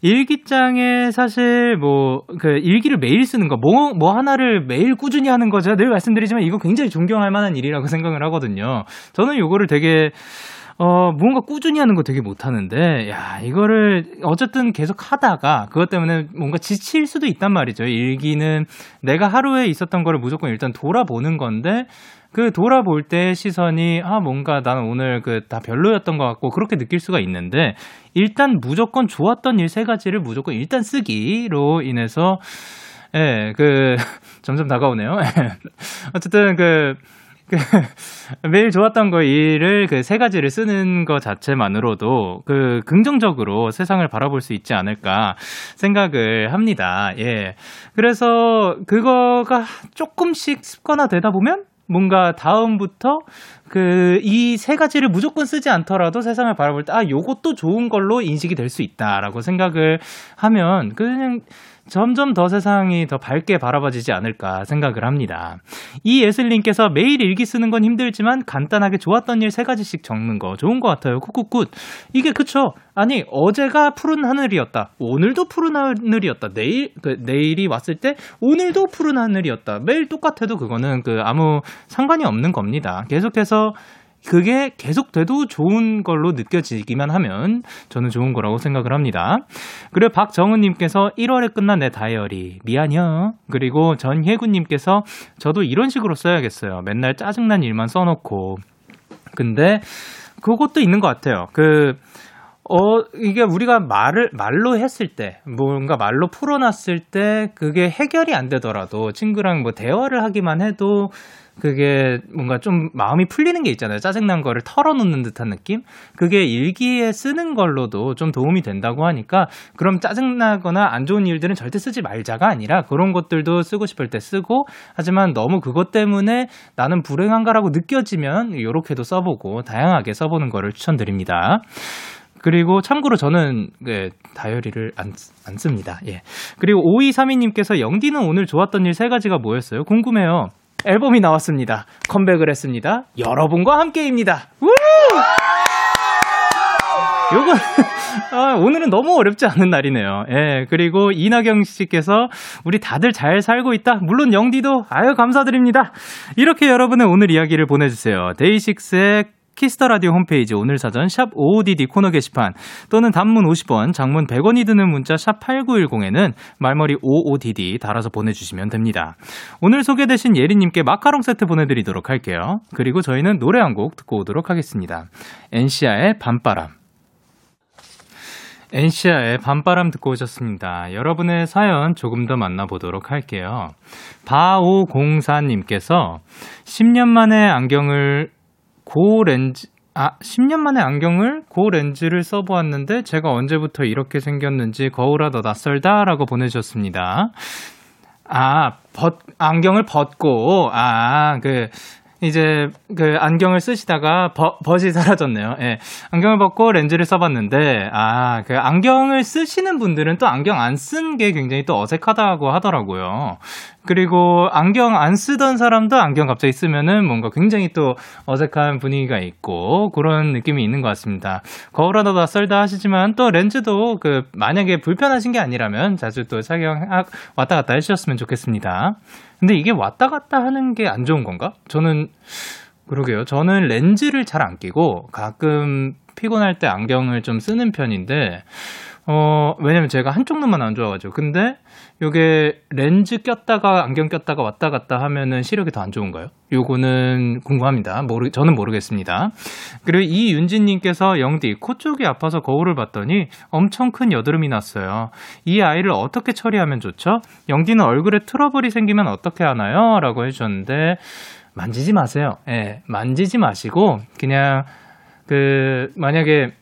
일기장에 사실 뭐 그 일기를 매일 쓰는 거, 뭐, 뭐 하나를 매일 꾸준히 하는 거 제가 늘 말씀드리지만 이거 굉장히 존경할 만한 일이라고 생각을 하거든요. 저는 요거를 되게 어, 무언가 꾸준히 하는 거 되게 못하는데, 야, 이거를 어쨌든 계속 하다가 그것 때문에 뭔가 지칠 수도 있단 말이죠. 일기는 내가 하루에 있었던 거를 무조건 일단 돌아보는 건데, 그 돌아볼 때 시선이, 아, 뭔가 나는 오늘 그 다 별로였던 것 같고, 그렇게 느낄 수가 있는데, 일단 무조건 좋았던 일 세 가지를 무조건 일단 쓰기로 인해서, 예, 그, 점점 다가오네요. 어쨌든 그, 그 매일 좋았던 거 일을 그 세 가지를 쓰는 것 자체만으로도 그 긍정적으로 세상을 바라볼 수 있지 않을까 생각을 합니다. 예. 그래서 그거가 조금씩 습관화 되다 보면 뭔가 다음부터 그 이 세 가지를 무조건 쓰지 않더라도 세상을 바라볼 때 아 요것도 좋은 걸로 인식이 될 수 있다라고 생각을 하면 그냥 점점 더 세상이 더 밝게 바라봐지지 않을까 생각을 합니다. 이 예슬님께서 매일 일기 쓰는 건 힘들지만 간단하게 좋았던 일 세 가지씩 적는 거 좋은 것 같아요. good good good. 이게 그쵸? 아니 어제가 푸른 하늘이었다. 오늘도 푸른 하늘이었다. 내일 그 내일이 왔을 때 오늘도 푸른 하늘이었다. 매일 똑같아도 그거는 그 아무 상관이 없는 겁니다. 계속해서 그게 계속돼도 좋은 걸로 느껴지기만 하면 저는 좋은 거라고 생각을 합니다. 그리고 박정은님께서 1월에 끝난 내 다이어리 미안혀. 그리고 전혜구님께서 저도 이런 식으로 써야겠어요. 맨날 짜증난 일만 써놓고. 근데 그것도 있는 것 같아요. 그 어, 이게 우리가 말을, 말로 했을 때, 뭔가 말로 풀어놨을 때, 그게 해결이 안 되더라도, 친구랑 뭐 대화를 하기만 해도, 그게 뭔가 좀 마음이 풀리는 게 있잖아요. 짜증난 거를 털어놓는 듯한 느낌? 그게 일기에 쓰는 걸로도 좀 도움이 된다고 하니까 그럼 짜증나거나 안 좋은 일들은 절대 쓰지 말자가 아니라 그런 것들도 쓰고 싶을 때 쓰고 하지만 너무 그것 때문에 나는 불행한가라고 느껴지면 이렇게도 써보고 다양하게 써보는 거를 추천드립니다. 그리고 참고로 저는 네, 다이어리를 안, 안 씁니다. 예. 그리고 5232님께서 영디는 오늘 좋았던 일 세 가지가 뭐였어요? 궁금해요. 앨범이 나왔습니다. 컴백을 했습니다. 여러분과 함께입니다. 우! 요거 아, 오늘은 너무 어렵지 않은 날이네요. 예, 그리고 이나경 씨께서 우리 다들 잘 살고 있다. 물론 영디도 아유 감사드립니다. 이렇게 여러분의 오늘 이야기를 보내주세요. DAY6의 Kiss the Radio 홈페이지 오늘 사전 샵 55DD 코너 게시판 또는 단문 50원, 장문 100원이 드는 문자 샵 8910에는 말머리 55DD 달아서 보내주시면 됩니다. 오늘 소개되신 예리님께 마카롱 세트 보내드리도록 할게요. 그리고 저희는 노래 한 곡 듣고 오도록 하겠습니다. 엔시아의 밤바람. 엔시아의 밤바람 듣고 오셨습니다. 여러분의 사연 조금 더 만나보도록 할게요. 바오공사님께서 10년 만에 안경을 고 렌즈, 아, 10년 만에 안경을 고 렌즈를 써보았는데 제가 언제부터 이렇게 생겼는지 거울아 더 낯설다라고 보내주셨습니다. 아, 벗, 안경을 벗고, 아, 그, 이제 그 안경을 쓰시다가 버, 벗이 사라졌네요. 예. 안경을 벗고 렌즈를 써봤는데 아 그 안경을 쓰시는 분들은 또 안경 안 쓴 게 굉장히 또 어색하다고 하더라고요. 그리고 안경 안 쓰던 사람도 안경 갑자기 쓰면은 뭔가 굉장히 또 어색한 분위기가 있고 그런 느낌이 있는 것 같습니다. 거울 하나다 썰다 하시지만 또 렌즈도 그 만약에 불편하신 게 아니라면 자주 또 착용 왔다 갔다 해주셨으면 좋겠습니다. 근데 이게 왔다 갔다 하는 게 안 좋은 건가? 저는 그러게요. 저는 렌즈를 잘 안 끼고 가끔 피곤할 때 안경을 좀 쓰는 편인데 어, 왜냐면 제가 한쪽 눈만 안 좋아가지고. 근데 요게 렌즈 꼈다가 안경 꼈다가 왔다 갔다 하면은 시력이 더 안 좋은가요? 요거는 궁금합니다. 모르, 저는 모르겠습니다. 그리고 이윤진님께서 영디, 코 쪽이 아파서 거울을 봤더니 엄청 큰 여드름이 났어요. 이 아이를 어떻게 처리하면 좋죠? 영디는 얼굴에 트러블이 생기면 어떻게 하나요? 라고 해주셨는데, 만지지 마세요. 예, 네, 만지지 마시고, 그냥, 그, 만약에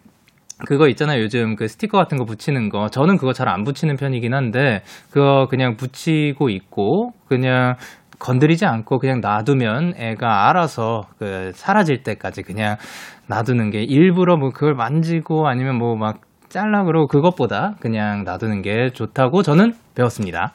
그거 있잖아요. 요즘 그 스티커 같은 거 붙이는 거. 저는 그거 잘 안 붙이는 편이긴 한데, 그거 그냥 붙이고 있고, 그냥 건드리지 않고 그냥 놔두면 애가 알아서 그 사라질 때까지 그냥 놔두는 게 일부러 뭐 그걸 만지고 아니면 뭐 막 잘라 그러고 그것보다 그냥 놔두는 게 좋다고 저는 배웠습니다.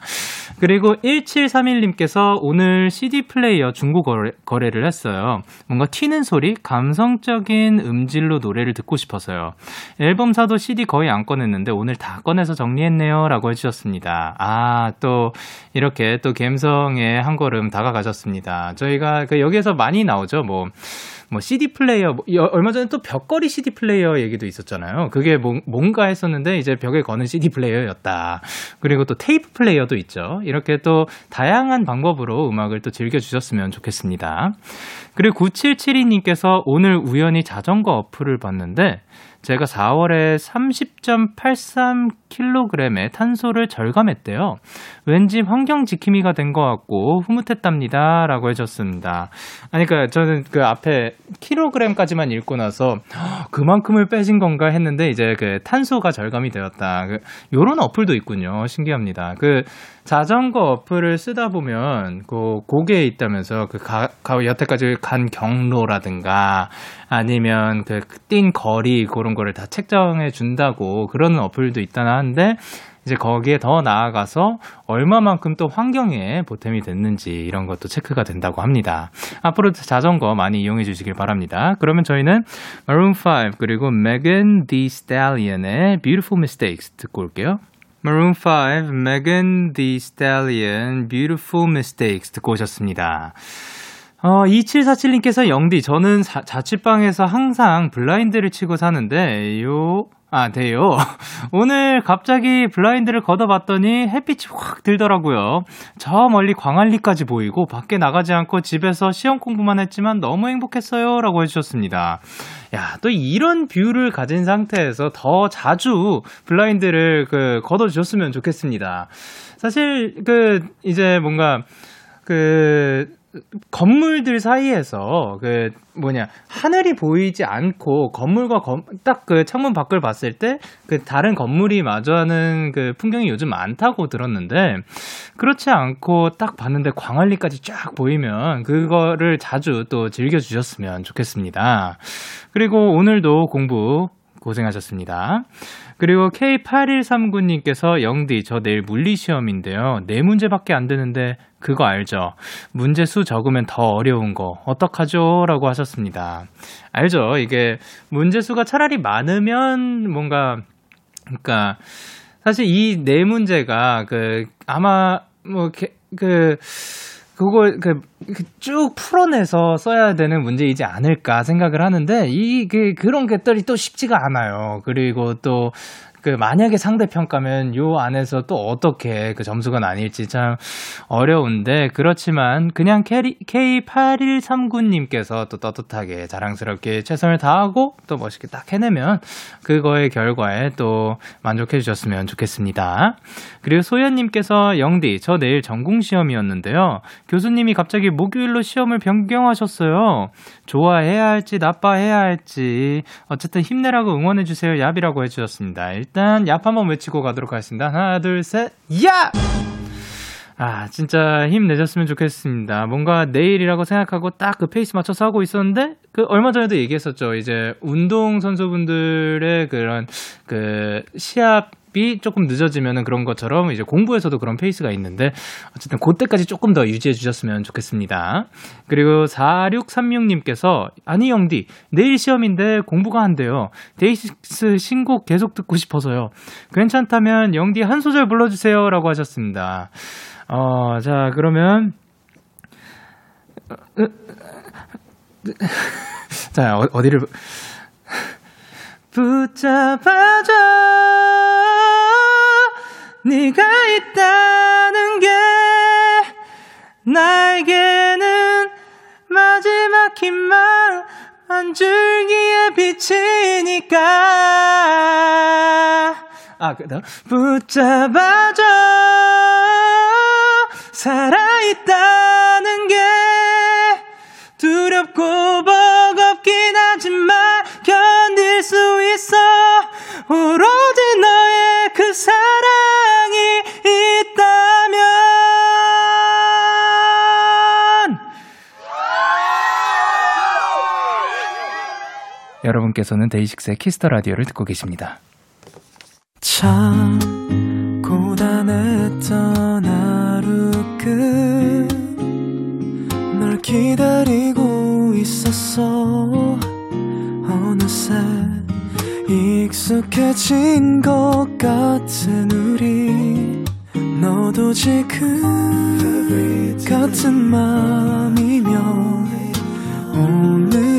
그리고 1731님께서 오늘 CD 플레이어 중고 거래, 를 했어요. 뭔가 튀는 소리, 감성적인 음질로 노래를 듣고 싶어서요. 앨범 사도 CD 거의 안 꺼냈는데 오늘 다 꺼내서 정리했네요. 라고 해주셨습니다. 아, 또 이렇게 또 갬성에 한 걸음 다가가셨습니다. 저희가 그 여기에서 많이 나오죠. 뭐 뭐 CD 플레이어 뭐, 얼마 전에 또 벽걸이 CD 플레이어 얘기도 있었잖아요. 그게 뭐, 뭔가 했었는데 이제 벽에 거는 CD 플레이어였다. 그리고 또 테이프 플레이어도 있죠. 이렇게 또 다양한 방법으로 음악을 또 즐겨 주셨으면 좋겠습니다. 그리고 9772님께서 오늘 우연히 자전거 어플을 봤는데 제가 4월에 30.83kg의 탄소를 절감했대요. 왠지 환경 지킴이가 된 것 같고 흐뭇했답니다. 라고 해줬습니다. 아니, 그니까 저는 그 앞에 킬로그램까지만 읽고 나서 그만큼을 빼신 건가 했는데 이제 그 탄소가 절감이 되었다. 그, 요런 어플도 있군요. 신기합니다. 그 자전거 어플을 쓰다 보면 그 고개에 있다면서 그 가, 가, 여태까지 간 경로라든가 아니면 그 뛴 거리 그런 거를 다 책정해 준다고 그런 어플도 있다나 하는데 이제 거기에 더 나아가서 얼마만큼 또 환경에 보탬이 됐는지 이런 것도 체크가 된다고 합니다. 앞으로 자전거 많이 이용해 주시길 바랍니다. 그러면 저희는 Maroon 5 그리고 Megan Thee Stallion의 Beautiful Mistakes 듣고 올게요. Maroon 5, Megan Thee Stallion, Beautiful Mistakes 듣고 오셨습니다. 어, 2747님께서 영디, 저는 사, 자취방에서 항상 블라인드를 치고 사는데, 요, 아, 돼요. 오늘 갑자기 블라인드를 걷어봤더니 햇빛이 확 들더라고요. 저 멀리 광안리까지 보이고 밖에 나가지 않고 집에서 시험 공부만 했지만 너무 행복했어요. 라고 해주셨습니다. 야, 또 이런 view를 가진 상태에서 더 자주 블라인드를 그 걷어주셨으면 좋겠습니다. 사실 그 이제 뭔가 그 건물들 사이에서 그 뭐냐 하늘이 보이지 않고 건물과 딱 그 창문 밖을 봤을 때 그 다른 건물이 마주하는 그 풍경이 요즘 많다고 들었는데 그렇지 않고 딱 봤는데 광안리까지 쫙 보이면 그거를 자주 또 즐겨 주셨으면 좋겠습니다. 그리고 오늘도 공부 고생하셨습니다. 그리고 K8139님께서 영디, 저 내일 물리시험인데요. 네 문제밖에 안 되는데, 그거 알죠? 문제 수 적으면 더 어려운 거, 어떡하죠? 라고 하셨습니다. 알죠? 이게 문제 수가 차라리 많으면 뭔가, 그러니까, 사실 이 네 문제가 그, 아마, 뭐, 그, 그걸 그쭉 그 풀어내서 써야 되는 문제이지 않을까 생각을 하는데 이그 그런 것들이 또 쉽지가 않아요. 그리고 또 그 만약에 상대 평가면 요 안에서 또 어떻게 그 점수가 나뉠지 참 어려운데 그렇지만 그냥 K8139님께서 또 떳떳하게 자랑스럽게 최선을 다하고 또 멋있게 딱 해내면 그거의 결과에 또 만족해 주셨으면 좋겠습니다. 그리고 소연님께서 영디 저 내일 전공 시험이었는데요. 교수님이 갑자기 목요일로 시험을 변경하셨어요. 좋아해야 할지 나빠해야 할지 어쨌든 힘내라고 응원해 주세요. 얍이라고 해 주셨습니다. 일단 얍 한번 외치고 가도록 하겠습니다. 하나 둘 셋 얍! 아, 진짜 힘내셨으면 좋겠습니다. 뭔가 내일이라고 생각하고 딱 그 페이스 맞춰서 하고 있었는데, 그 얼마 전에도 얘기했었죠. 이제 운동선수분들의 그런 그 시합 이 조금 늦어지면은 그런 것처럼 이제 공부에서도 그런 페이스가 있는데 어쨌든 그때까지 조금 더 유지해 주셨으면 좋겠습니다. 그리고 4636님께서 아니 영디 내일 시험인데 공부가 안 돼요. 데이식스 신곡 계속 듣고 싶어서요. 괜찮다면 영디 한 소절 불러주세요라고 하셨습니다. 어, 자 그러면 자 어, 어디를 붙잡아줘 네가 있다는 게 나에게는 마지막 희망 한 줄기의 빛이니까. 아 그다음 붙잡아줘. 살아있다는 게 두렵고 버겁긴 하지만 견딜 수 있어. 오로 여러분께서는 데이식스의 키스 더 라디오를 듣고 계십니다. 참 고단했던 하루 끝 널 기다리고 있었어. 어느새 익숙해진 것 같은 우리. 너도 지금 같은 맘이면 오늘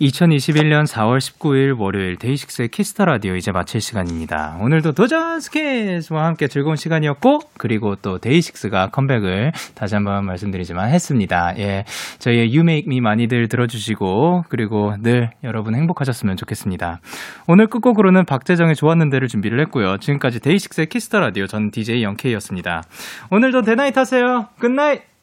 2021년 4월 19일 월요일 데이식스의 키스 더 라디오 이제 마칠 시간입니다. 오늘도 도전 스케치와 함께 즐거운 시간이었고 그리고 또 데이식스가 컴백을 다시 한번 말씀드리지만 했습니다. 예. 저희의 You Make Me 많이들 들어주시고 그리고 늘 여러분 행복하셨으면 좋겠습니다. 오늘 끝곡으로는 박재정의 좋았는데를 준비를 했고요. 지금까지 데이식스의 키스 더 라디오 전 DJ 영케이였습니다. 오늘도 데나잇 하세요. Good night!